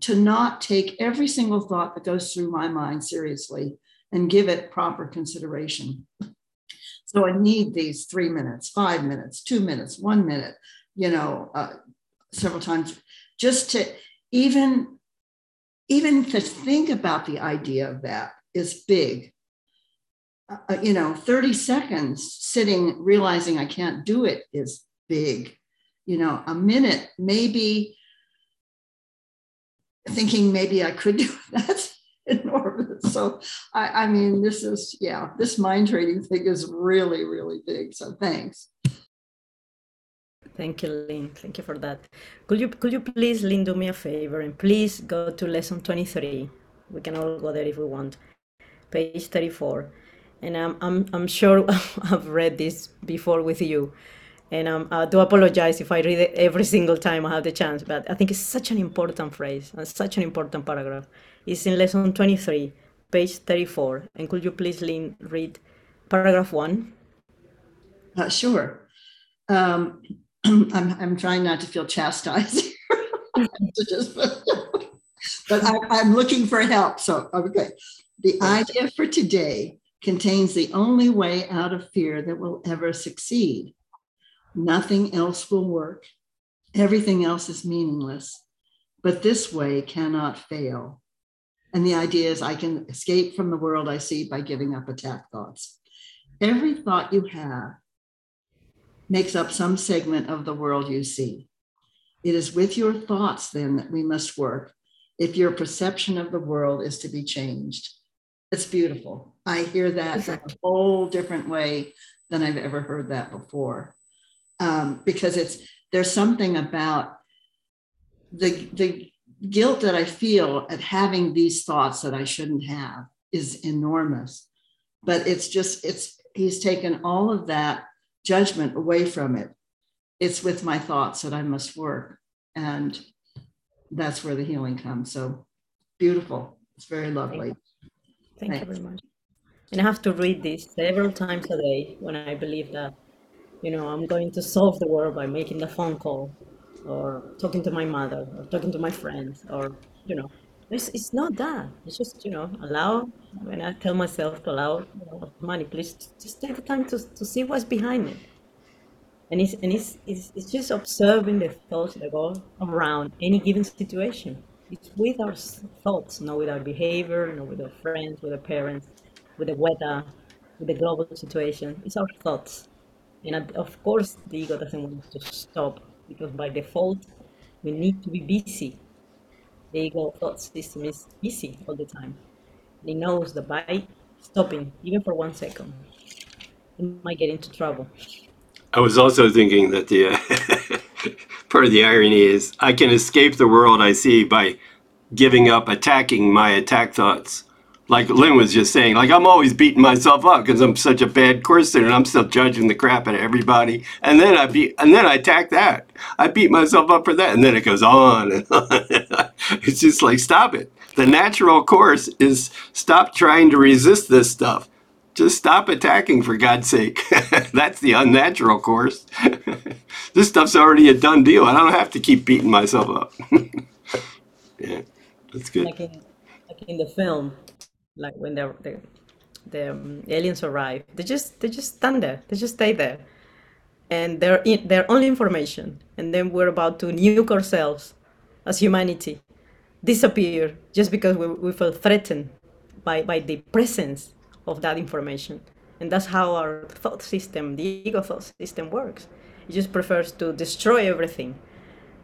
to not take every single thought that goes through my mind seriously and give it proper consideration so i need these three minutes five minutes two minutes one minute you know uh, several times just to even even to think about the idea of that is big. Uh, you know, 30 seconds sitting realizing I can't do it is big. You know, a minute, maybe thinking maybe I could do that that's enormous. So, I, I mean, this is, yeah, this mind training thing is really, really big. So, thanks.
Thank you, Lynn. Thank you for that. Could you could you please, Lynn, do me a favor and please go to lesson 23. We can all go there if we want page 34. And I'm, I'm, I'm sure I've read this before with you. And um, I do apologize if I read it every single time I have the chance, but I think it's such an important phrase and such an important paragraph. It's in lesson 23, page 34. And could you please, read paragraph one?
Uh, sure. Um, I'm, I'm trying not to feel chastised. but I, I'm looking for help. So, okay. The idea for today contains the only way out of fear that will ever succeed. Nothing else will work. Everything else is meaningless. But this way cannot fail. And the idea is I can escape from the world I see by giving up attack thoughts. Every thought you have makes up some segment of the world you see. It is with your thoughts, then, that we must work if your perception of the world is to be changed. It's beautiful. I hear that in a whole different way than I've ever heard that before. Um, because it's there's something about the the guilt that I feel at having these thoughts that I shouldn't have is enormous. But it's just it's he's taken all of that judgment away from it. It's with my thoughts that I must work. And that's where the healing comes. So beautiful. It's very lovely.
Thank you very much. And I have to read this several times a day when I believe that, you know, I'm going to solve the world by making the phone call or talking to my mother or talking to my friends or, you know, it's, it's not that. It's just, you know, allow, when I tell myself to allow you know, money, please just take the time to, to see what's behind it. and it's and it's, it's it's just observing the thoughts that go around any given situation. It's with our thoughts, not with our behavior, not with our friends, with our parents, with the weather, with the global situation. It's our thoughts, and of course, the ego doesn't want to stop because by default, we need to be busy. The ego thought system is busy all the time. And It knows that by stopping, even for one second, it might get into trouble.
I was also thinking that the uh, part of the irony is I can escape the world I see by giving up attacking my attack thoughts. Like Lynn was just saying, like I'm always beating myself up because I'm such a bad student. and I'm still judging the crap out of everybody, and then I beat, and then I attack that. I beat myself up for that, and then it goes on and on. it's just like stop it. The natural course is stop trying to resist this stuff just stop attacking for God's sake. That's the unnatural course. this stuff's already a done deal. I don't have to keep beating myself up. yeah, that's good.
Like in, like in the film, like when the the, the um, aliens arrive, they just they just stand there. They just stay there, and they're in, they're only information. And then we're about to nuke ourselves as humanity, disappear just because we, we feel threatened by by the presence of that information. And that's how our thought system, the ego thought system works. It just prefers to destroy everything,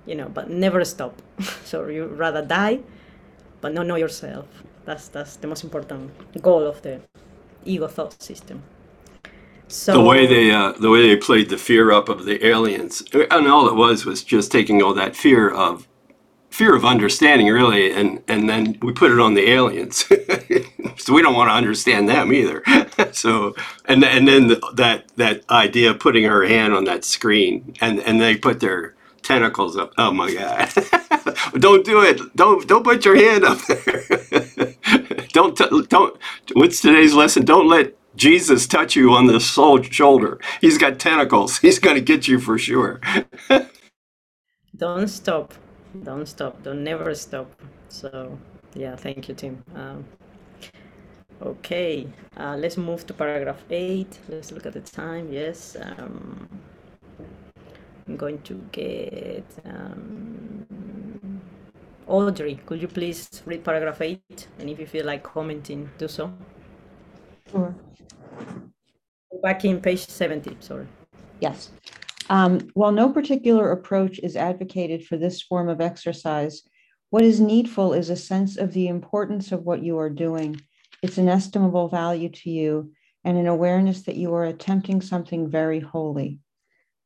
you know, but never stop. so you rather die, but not know yourself. That's that's the most important goal of the ego thought system.
So the way they uh, the way they played the fear up of the aliens, and all it was was just taking all that fear of fear of understanding really and and then we put it on the aliens so we don't want to understand them either so and and then the, that that idea of putting her hand on that screen and and they put their tentacles up. Oh my god. Don't do it. Don't don't put your hand up there. Don't don't what's today's lesson don't let jesus touch you on the soul shoulder. He's got tentacles. He's going to get you for sure.
Don't stop. Don't stop. Don't never stop. So yeah thank you tim. Um, okay uh, let's move to paragraph 8 let's look at the time. Yes um, i'm going to get um, audrey. Could you please read paragraph 8 and if you feel like commenting do so.
Sure.
Back in page 70 sorry.
Yes. Um, while no particular approach is advocated for this form of exercise, what is needful is a sense of the importance of what you are doing, its inestimable value to you, and an awareness that you are attempting something very holy.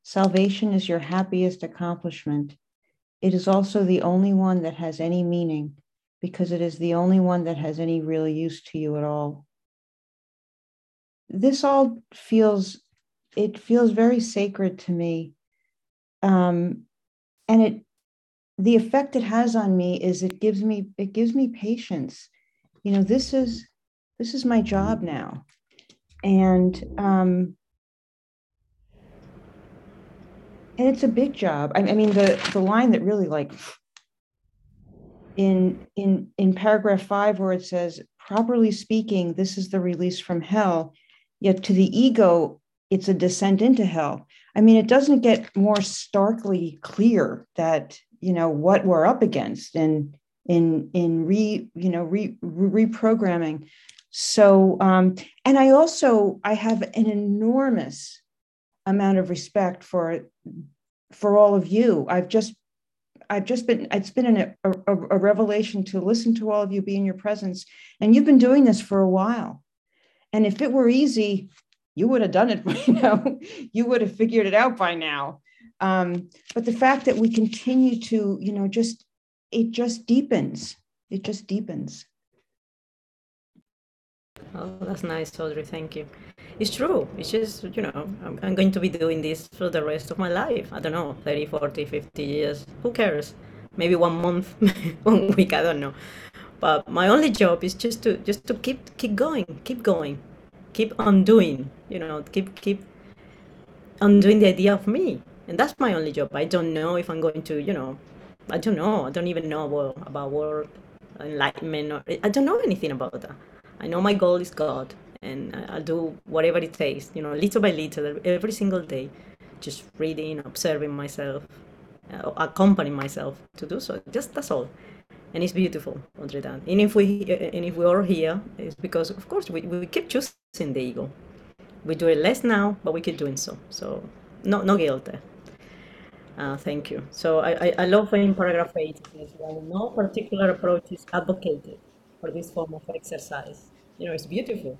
Salvation is your happiest accomplishment. It is also the only one that has any meaning because it is the only one that has any real use to you at all. This all feels it feels very sacred to me um, and it the effect it has on me is it gives me it gives me patience you know this is this is my job now and um and it's a big job I, I mean the the line that really like in in in paragraph five where it says properly speaking this is the release from hell yet to the ego it's a descent into hell. I mean, it doesn't get more starkly clear that you know what we're up against in in in re you know re, reprogramming. So, um, and I also I have an enormous amount of respect for for all of you. I've just I've just been, it's been an, a, a, revelation to listen to all of you, be in your presence. And you've been doing this for a while. And if it were easy, you would have done it you now. you would have figured it out by now um, but the fact that we continue to you know just it just deepens it just deepens
oh that's nice audrey thank you it's true. It's just you know I'm, I'm going to be doing this for the rest of my life. I don't know 30 40 50 years. Who cares? Maybe one month one week i don't know. But my only job is just to just to keep keep going keep going keep undoing you know keep keep undoing the idea of me. And that's my only job. I don't know if i'm going to you know i don't know. I don't even know about, about world enlightenment or i don't know anything about that. I know my goal is god and i'll do whatever it takes you know little by little every single day just reading, observing myself, uh, accompanying myself to do so. Just that's all, and it's beautiful, Andre And if we uh, and if we are here, it's because of course we, we keep choosing the ego. We do it less now, but we keep doing so. So no no guilt there. Uh, thank you. So I, I, I love in paragraph 8, while no particular approach is advocated for this form of exercise. You know, it's beautiful.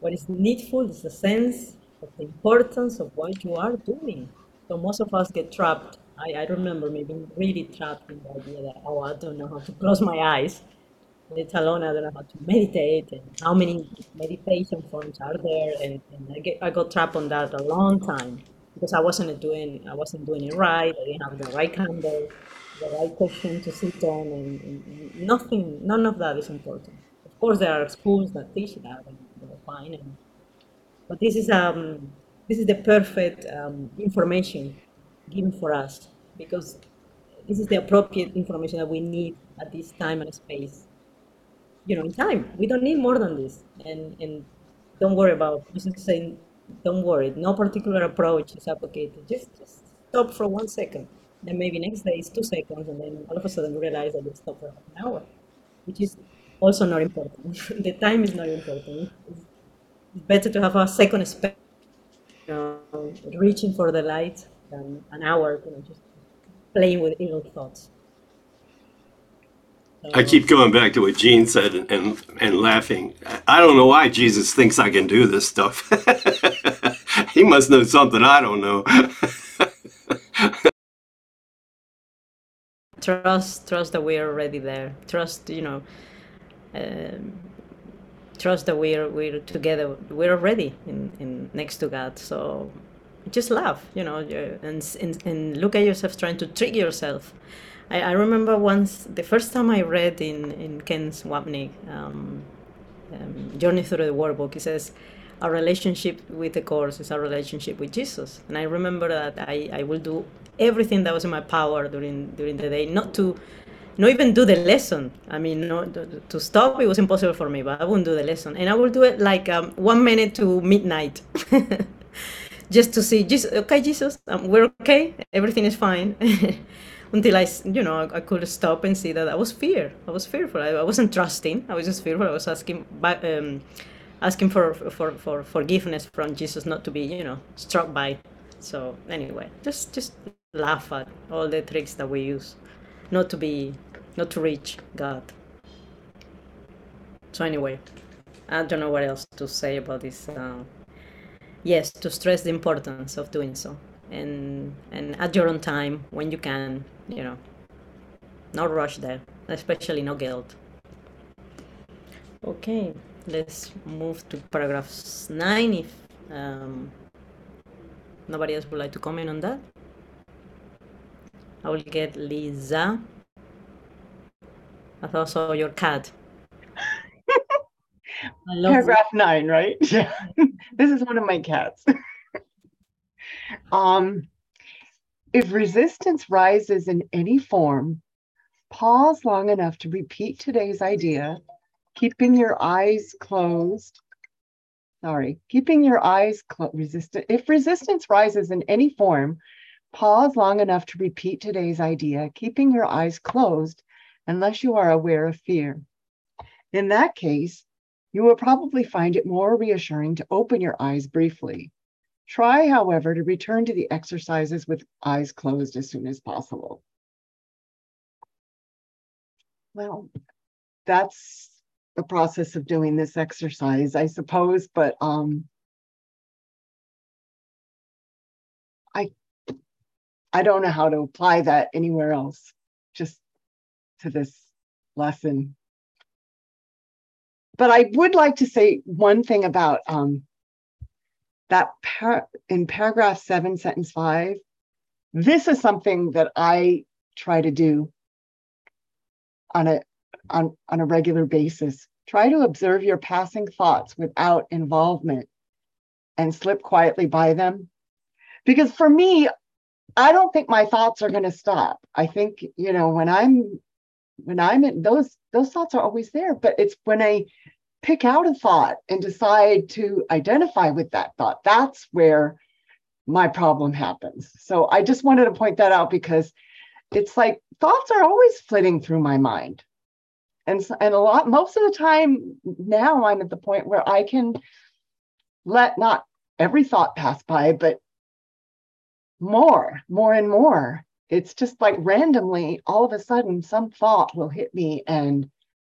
What is needful is the sense of the importance of what you are doing. So most of us get trapped. I, I remember maybe really trapped in the idea that, oh, I don't know how to close my eyes, let alone I don't know how to meditate and how many meditation forms are there. And, and I, get, I got trapped on that a long time because I wasn't doing I wasn't doing it right. I didn't have the right candle, the right cushion to sit on, and, and, nothing. None of that is important. Of course, there are schools that teach that, and but this is um this is the perfect um, information given for us because this is the appropriate information that we need at this time and space. You know, in time, we don't need more than this, and and don't worry about just saying don't worry, no particular approach is advocated. Just, just stop for one second. Then maybe next day is two seconds, and then all of a sudden you realize that you stop for an hour, which is also not important. the time is not important. It's better to have a second you know, reaching for the light than an hour, you know, just playing with evil thoughts.
I keep going back to what Jean said and, and, and laughing. I don't know why Jesus thinks I can do this stuff. he must know something I don't know.
trust, trust that we are already there. Trust, you know, um, trust that we're we're together. We're already in, in next to God. So just laugh, you know, and, and and look at yourself trying to trick yourself I, I remember once the first time I read in in Ken Wapnick, um, um, Journey Through the Workbook, he says, our relationship with the course is our relationship with Jesus. And I remember that I, I will do everything that was in my power during during the day, not to not even do the lesson. I mean, no, to stop, it was impossible for me, but I wouldn't do the lesson. And I will do it like um, one minute to midnight. Just to see, Jesus, okay, Jesus, um, we're okay, everything is fine. until I, you know, I, could stop and see that I was fear. I was fearful. I, I wasn't trusting. I was just fearful. I was asking, um, asking for, for, for forgiveness from Jesus, not to be, you know, struck by. So anyway, just just laugh at all the tricks that we use, not to be, not to reach God. So anyway, I don't know what else to say about this. Uh, yes, to stress the importance of doing so and and at your own time when you can you know not rush there especially no guilt okay let's move to paragraph 9 if um, nobody else would like to comment on that i will get lisa i thought saw your cat
paragraph 9 right yeah this is one of my cats um, if resistance rises in any form, pause long enough to repeat today's idea, keeping your eyes closed. Sorry, keeping your eyes closed. Resistant. If resistance rises in any form, pause long enough to repeat today's idea, keeping your eyes closed unless you are aware of fear. In that case, you will probably find it more reassuring to open your eyes briefly. Try, however, to return to the exercises with eyes closed as soon as possible. Well, that's the process of doing this exercise, I suppose, but um, I, I don't know how to apply that anywhere else, just to this lesson. But I would like to say one thing about um, that par- in paragraph seven, sentence five, this is something that I try to do on a on, on a regular basis. Try to observe your passing thoughts without involvement and slip quietly by them. Because for me, I don't think my thoughts are going to stop. I think, you know, when I'm when I'm in those those thoughts are always there, but it's when I pick out a thought and decide to identify with that thought. That's where my problem happens. So I just wanted to point that out because it's like thoughts are always flitting through my mind. And, and a lot, most of the time now I'm at the point where I can let not every thought pass by, but more, more and more. It's just like randomly, all of a sudden, some thought will hit me and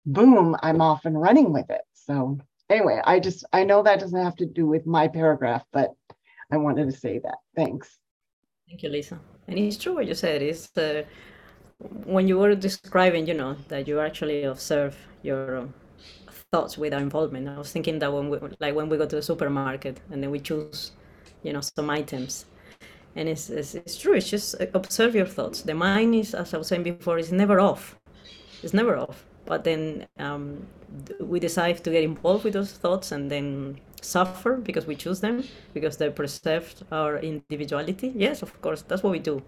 boom, I'm off and running with it. So, anyway, I just, I know that doesn't have to do with my paragraph, but I wanted to say that. Thanks.
Thank you, Lisa. And it's true what you said. Is uh, when you were describing, you know, that you actually observe your um, thoughts without involvement. I was thinking that when we, like when we go to the supermarket and then we choose, you know, some items, and it's, it's, it's true. It's just uh, observe your thoughts. The mind is, as I was saying before, is never off. It's never off. But then um, we decide to get involved with those thoughts and then suffer because we choose them because they preserve our individuality. Yes, of course, that's what we do.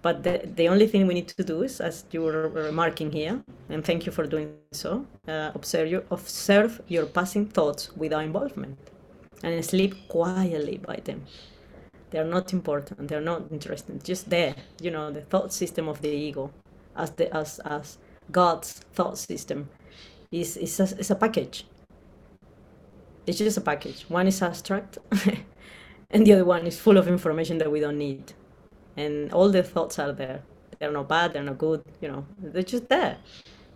But the, the only thing we need to do is, as you were remarking here, and thank you for doing so, uh, observe, your, observe your passing thoughts without involvement and sleep quietly by them. They're not important, they're not interesting, just there, you know, the thought system of the ego as, the, as, as God's thought system is, is, a, is a package. It's just a package. One is abstract and the other one is full of information that we don't need and all the thoughts are there they're not bad they're not good you know they're just there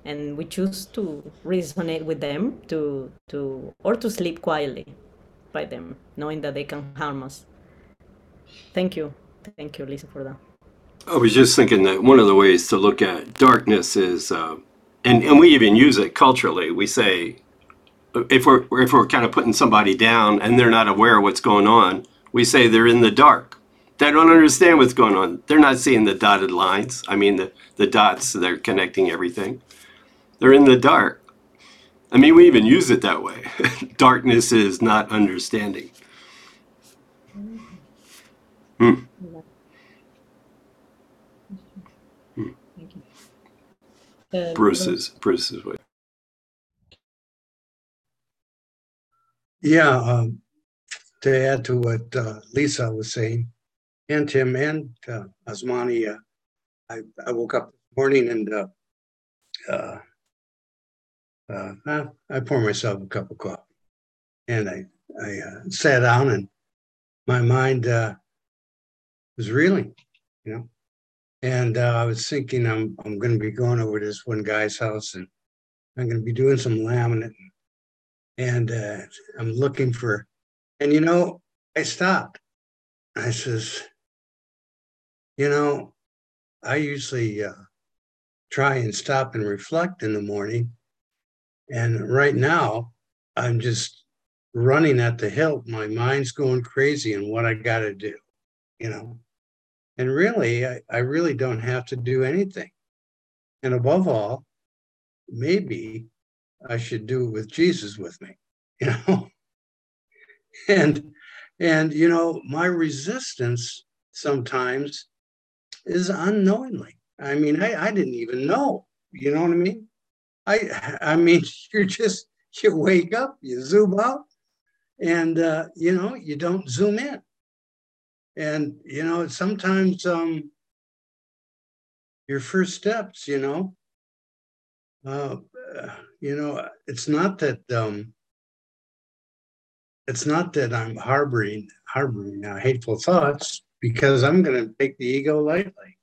and we choose to resonate with them to to or to sleep quietly by them knowing that they can harm us thank you thank you lisa for that
i was just thinking that one of the ways to look at darkness is uh, and, and we even use it culturally we say if we're if we're kind of putting somebody down and they're not aware of what's going on we say they're in the dark they don't understand what's going on. They're not seeing the dotted lines. I mean, the, the dots, they're connecting everything. They're in the dark. I mean, we even use it that way. Darkness is not understanding. Hmm.
Uh,
Bruce's Bruce's way.
Yeah, um, to add to what uh, Lisa was saying, and Tim and uh, Osmani. Uh, I, I woke up this morning and uh, uh, uh, I poured myself a cup of coffee and I, I uh, sat down and my mind uh, was reeling, you know. And uh, I was thinking I'm, I'm going to be going over to this one guy's house and I'm going to be doing some laminate. And uh, I'm looking for, and you know, I stopped. I says, you know, I usually uh, try and stop and reflect in the morning. And right now, I'm just running at the hilt. My mind's going crazy and what I got to do, you know. And really, I, I really don't have to do anything. And above all, maybe I should do it with Jesus with me, you know. and and you know, my resistance sometimes is unknowingly. I mean, I, I didn't even know. You know what I mean? I I mean, you're just you wake up, you zoom out, and uh, you know you don't zoom in. And you know sometimes um, your first steps, you know, uh, you know, it's not that um, it's not that I'm harboring harboring uh, hateful thoughts because I'm going to take the ego lightly.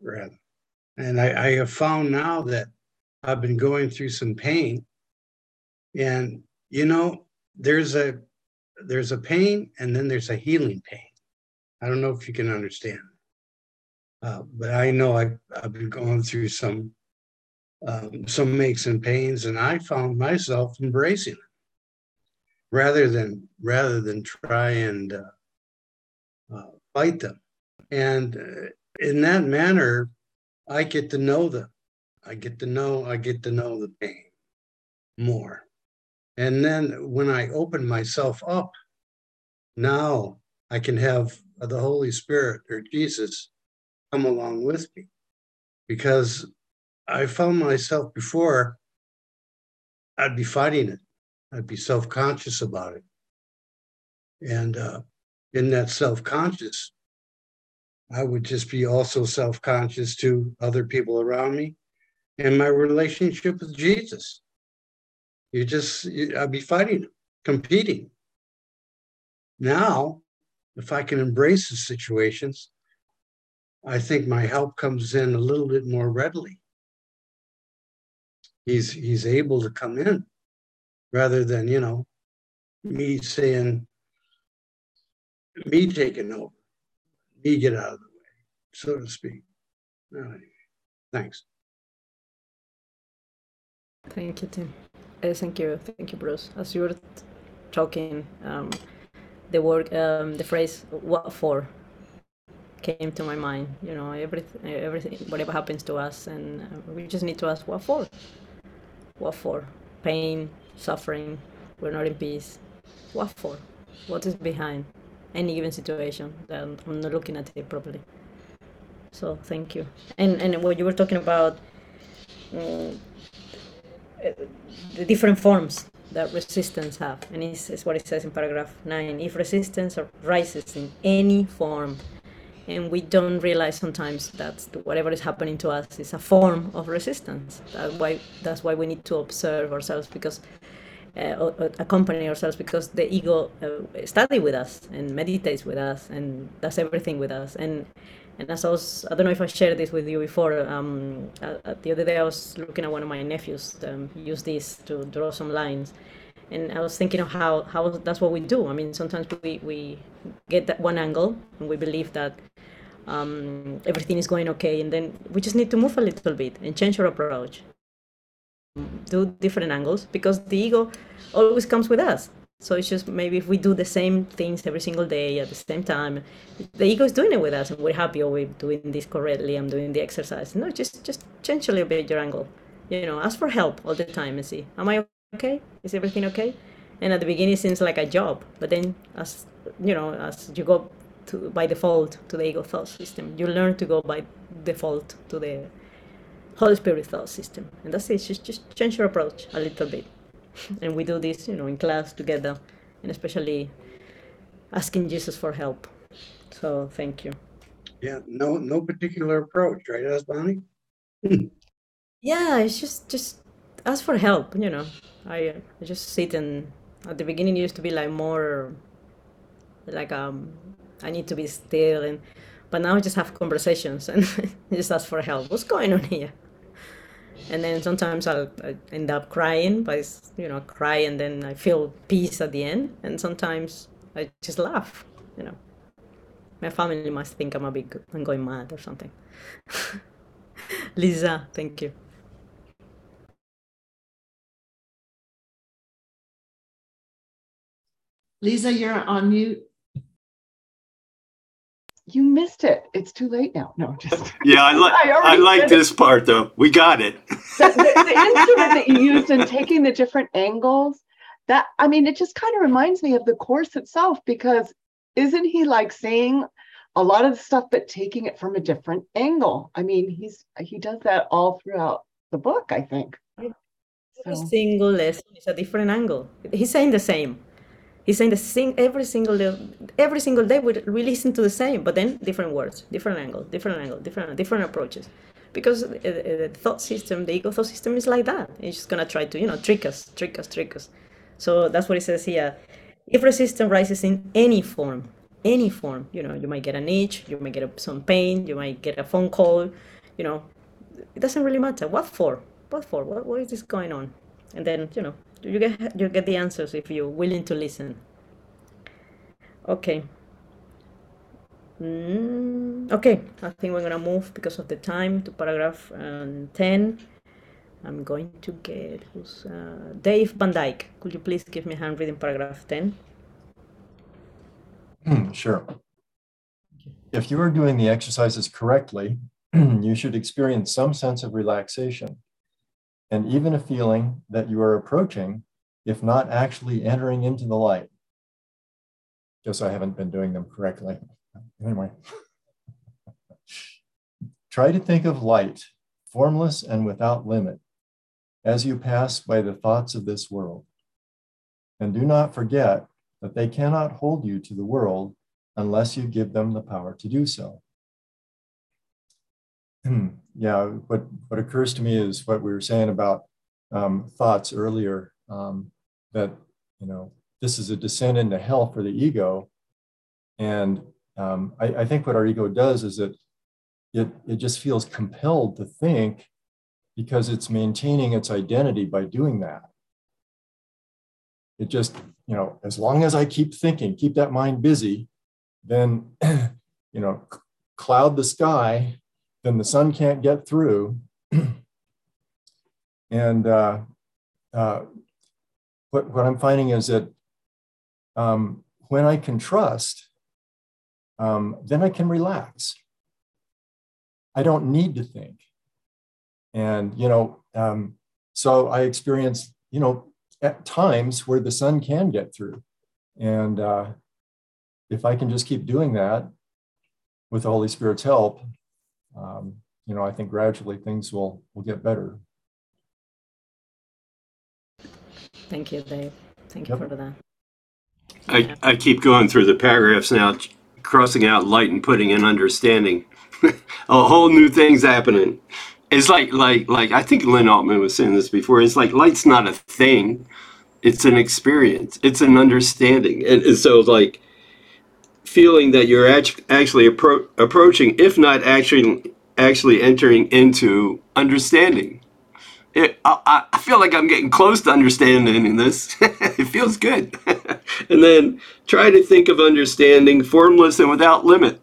Rather. And I, I have found now that I've been going through some pain. And you know, there's a there's a pain and then there's a healing pain. I don't know if you can understand. Uh, but I know I've, I've been going through some um, some aches and pains, and I found myself embracing it rather than rather than try and uh, uh, fight them. And uh, in that manner, I get to know them. I get to know, I get to know the pain more. And then when I open myself up, now I can have the Holy Spirit or Jesus come along with me. Because I found myself before, I'd be fighting it. I'd be self conscious about it. And uh, in that self conscious, I would just be also self conscious to other people around me and my relationship with Jesus. You just, I'd be fighting, competing. Now, if I can embrace the situations, I think my help comes in a little bit more readily. He's he's able to come in rather than, you know, me saying, me taking over, me get out of the way, so to speak. Anyway, thanks.
Thank you, Tim. Uh, thank you, thank you, Bruce. As you were talking, um, the word, um, the phrase "what for" came to my mind. You know, everything, everything, whatever happens to us, and uh, we just need to ask, "What for? What for? Pain, suffering. We're not in peace. What for? What is behind any given situation that I'm not looking at it properly?" So, thank you. And and what you were talking about. Um, the different forms that resistance have. And it's, it's what it says in paragraph 9. If resistance rises in any form, and we don't realize sometimes that whatever is happening to us is a form of resistance. That's why, that's why we need to observe ourselves because uh, accompany ourselves because the ego uh, study with us and meditates with us and does everything with us and and as I was, I don't know if I shared this with you before. Um, uh, the other day I was looking at one of my nephews um, use this to draw some lines, and I was thinking of how how that's what we do. I mean, sometimes we we get that one angle and we believe that um, everything is going okay, and then we just need to move a little bit and change our approach, do different angles because the ego always comes with us. So it's just maybe if we do the same things every single day at the same time, the ego is doing it with us, and we're happy. Oh, we're doing this correctly. I'm doing the exercise. No, just just change a little bit your angle. You know, ask for help all the time and see, am I okay? Is everything okay? And at the beginning, it seems like a job, but then as you know, as you go to by default to the ego thought system, you learn to go by default to the Holy Spirit thought system, and that's it. Just just change your approach a little bit. and we do this, you know, in class together, and especially asking Jesus for help. So thank you.
Yeah, no, no particular approach, right, Osmani?
yeah, it's just just ask for help. You know, I, I just sit and at the beginning it used to be like more like um I need to be still and but now I just have conversations and just ask for help. What's going on here? And then sometimes I'll, I end up crying, but you know, cry and then I feel peace at the end. And sometimes I just laugh. You know, my family must think I'm a big, I'm going mad or something. Lisa, thank you.
Lisa, you're on mute
you missed it. It's too late now. No, just
yeah. I like I, I like this it. part though. We got it.
the, the, the instrument that you used in taking the different angles. That I mean, it just kind of reminds me of the course itself because isn't he like saying a lot of the stuff, but taking it from a different angle? I mean, he's he does that all throughout the book. I think.
Every so. single lesson is a different angle. He's saying the same He's saying the same every single day, every single day we, we listen to the same, but then different words, different angle, different angle, different different approaches, because uh, the thought system, the ego thought system is like that. It's just gonna try to you know trick us, trick us, trick us. So that's what it says here. If resistance rises in any form, any form, you know, you might get an itch, you might get some pain, you might get a phone call, you know, it doesn't really matter. What for? What for? What, what is this going on? And then you know you get you get the answers if you're willing to listen. Okay. Mm, okay. I think we're gonna move because of the time to paragraph um, 10 i'm going to get who's uh, dave van dyke. Could you please give me a hand reading paragraph 10
hmm, sure. If you are doing the exercises correctly you should experience some sense of relaxation and even a feeling that you are approaching, if not actually entering into the light. Guess I haven't been doing them correctly. Anyway, try to think of light, formless and without limit, as you pass by the thoughts of this world. And do not forget that they cannot hold you to the world unless you give them the power to do so. Hmm. Yeah, what, what occurs to me is what we were saying about um, thoughts earlier um, that, you know, this is a descent into hell for the ego. And um, I, I think what our ego does is that it, it just feels compelled to think because it's maintaining its identity by doing that. It just, you know, as long as I keep thinking, keep that mind busy, then, you know, cloud the sky, then the sun can't get through. and uh, uh, what, what I'm finding is that um, when I can trust, um, then I can relax. I don't need to think. And, you know, um, so I experience, you know, at times where the sun can get through. And uh, if I can just keep doing that with the Holy Spirit's help, um, you know, I think gradually things will, will get better.
Thank you, Dave. Thank you for that.
I, I keep going through the paragraphs now, crossing out light and putting in understanding. a whole new thing's happening. It's like like like I think Lynn Altman was saying this before. It's like light's not a thing; it's an experience. It's an understanding, and, and so like feeling that you're actually appro- approaching, if not actually actually entering into understanding. It, I, I feel like I'm getting close to understanding this. it feels good. and then try to think of understanding formless and without limit.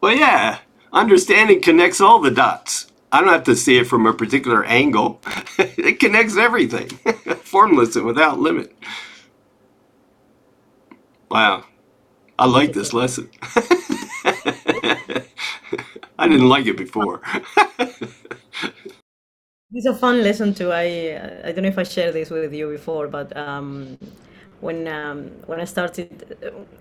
Well, yeah, understanding connects all the dots. I don't have to see it from a particular angle. it connects everything. formless and without limit. Wow. I like this lesson. I didn't like it before.
it's a fun lesson too. I I don't know if I shared this with you before, but um, when um, when I started,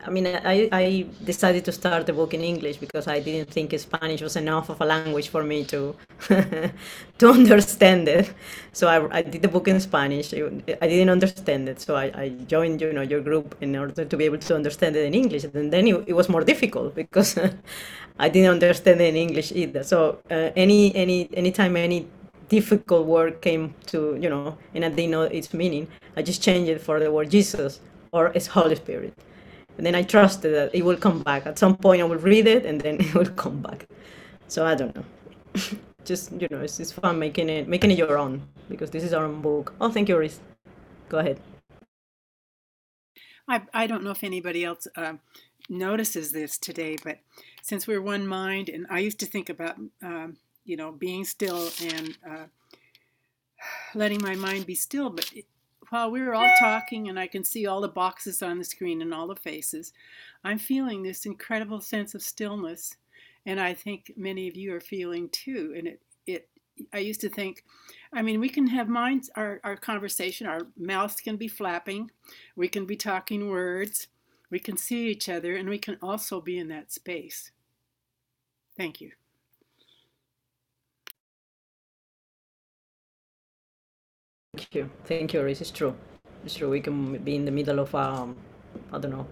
I mean, I, I decided to start the book in English because I didn't think Spanish was enough of a language for me to to understand it. So I, I did the book in Spanish. I didn't understand it, so I, I joined you know your group in order to be able to understand it in English. And then it, it was more difficult because I didn't understand it in English either. So uh, any any anytime any difficult word came to you know and i didn't know its meaning. I just changed it for the word jesus or its holy spirit. And then i trusted that it will come back. At some point i will read it and then it will come back. So i don't know. Just you know it's, it's fun making it making it your own because this is our own book. Oh thank you Reese. go ahead.
I, I don't know if anybody else uh, notices this today but since we're one mind and i used to think about um, you know, being still and uh, letting my mind be still. But while we were all talking and I can see all the boxes on the screen and all the faces, I'm feeling this incredible sense of stillness. And I think many of you are feeling too. And it, it, I used to think, I mean, we can have minds, our, our conversation, our mouths can be flapping, we can be talking words, we can see each other, and we can also be in that space. Thank you.
Thank you. Thank you, Reese. It's true. It's true. We can be in the middle of um, I don't know,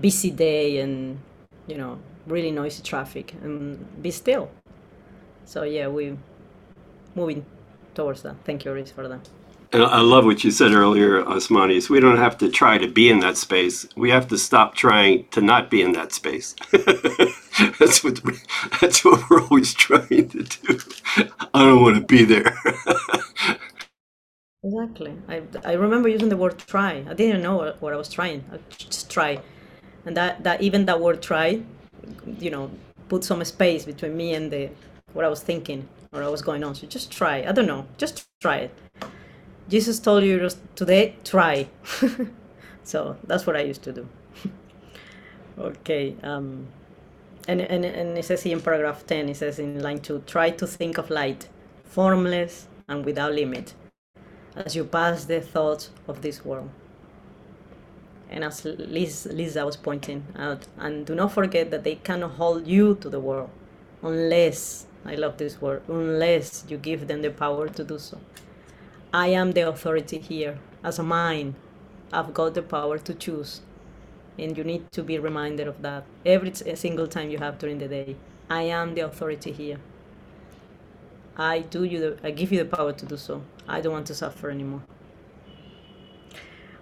busy day and you know, really noisy traffic and be still. So yeah, we're moving towards that. Thank you, Reese, for that.
And I love what you said earlier, Osmani. we don't have to try to be in that space. We have to stop trying to not be in that space. that's what that's what we're always trying to do. I don't want to be there.
Exactly. I, I remember using the word try. I didn't know what, I was trying. I just try. And that, that even that word try, you know, put some space between me and the what I was thinking or what was going on. So just try. I don't know. Just try it. Jesus told you just today, try. so that's what I used to do. okay. Um, and, and, and it says in paragraph 10, it says in line 2, try to think of light, formless and without limit as you pass the thoughts of this world. And as Liz, Lisa was pointing out, and do not forget that they cannot hold you to the world unless, I love this word, unless you give them the power to do so. I am the authority here. As a mind, I've got the power to choose. And you need to be reminded of that every single time you have during the day. I am the authority here. I do you the, I give you the power to do so. I don't want to suffer anymore.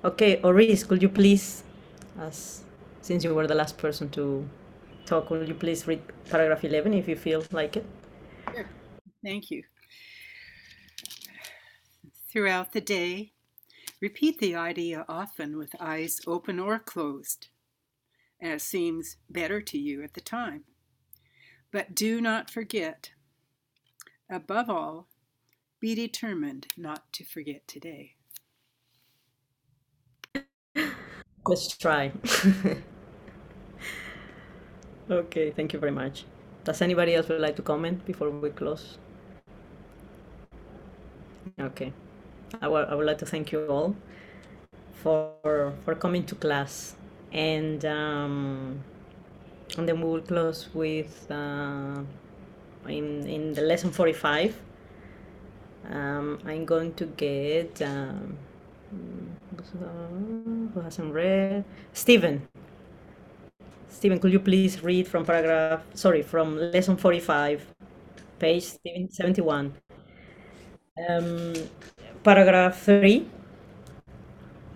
Okay, Oris, could you please, as since you were the last person to talk, could you please read paragraph 11 if you feel like it?
Sure. Thank you. Throughout the day, repeat the idea often with eyes open or closed, as seems better to you at the time. But do not forget Above all, be determined not to forget today.
Let's try. okay, thank you very much. Does anybody else would like to comment before we close? Okay. I would, I would like to thank you all for for coming to class and um, and then we will close with uh, in, in the lesson 45 um, I'm going to get um, who hasn't read Stephen Stephen could you please read from paragraph sorry from lesson 45 page 71 um, paragraph 3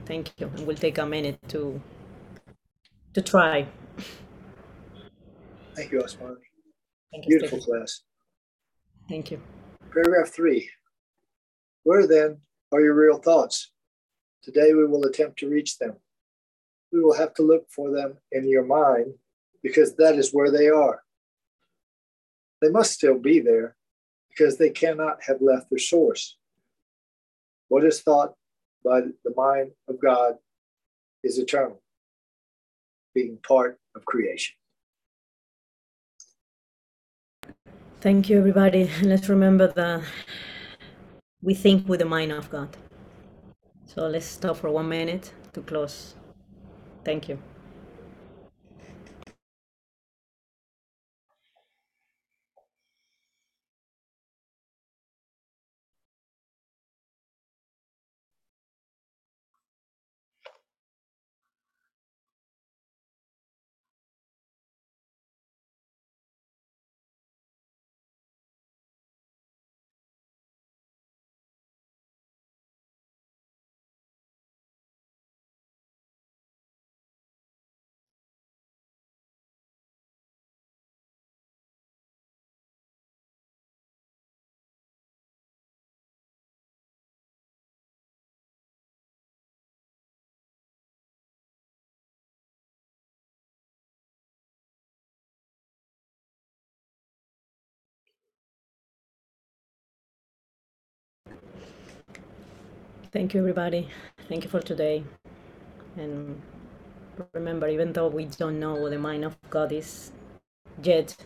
thank you and we'll take a minute to to try
thank you Osman
Thank
you, Beautiful Stephen. class.
Thank you.
Paragraph three. Where then are your real thoughts? Today we will attempt to reach them. We will have to look for them in your mind because that is where they are. They must still be there because they cannot have left their source. What is thought by the mind of God is eternal, being part of creation.
Thank you, everybody. Let's remember that we think with the mind of God. So let's stop for one minute to close. Thank you. Thank you, everybody. Thank you for today. And remember, even though we don't know what the mind of God is yet,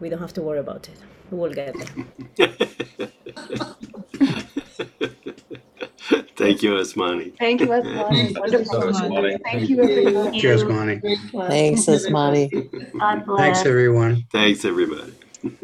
we don't have to worry about it. We will get there.
Thank you, Osmani.
Thank you, Osmani. Wonderful. Osmani. Thank you, everyone.
Cheers, Osmani.
Thanks, Osmani.
God bless.
Thanks, everyone.
Thanks, everybody.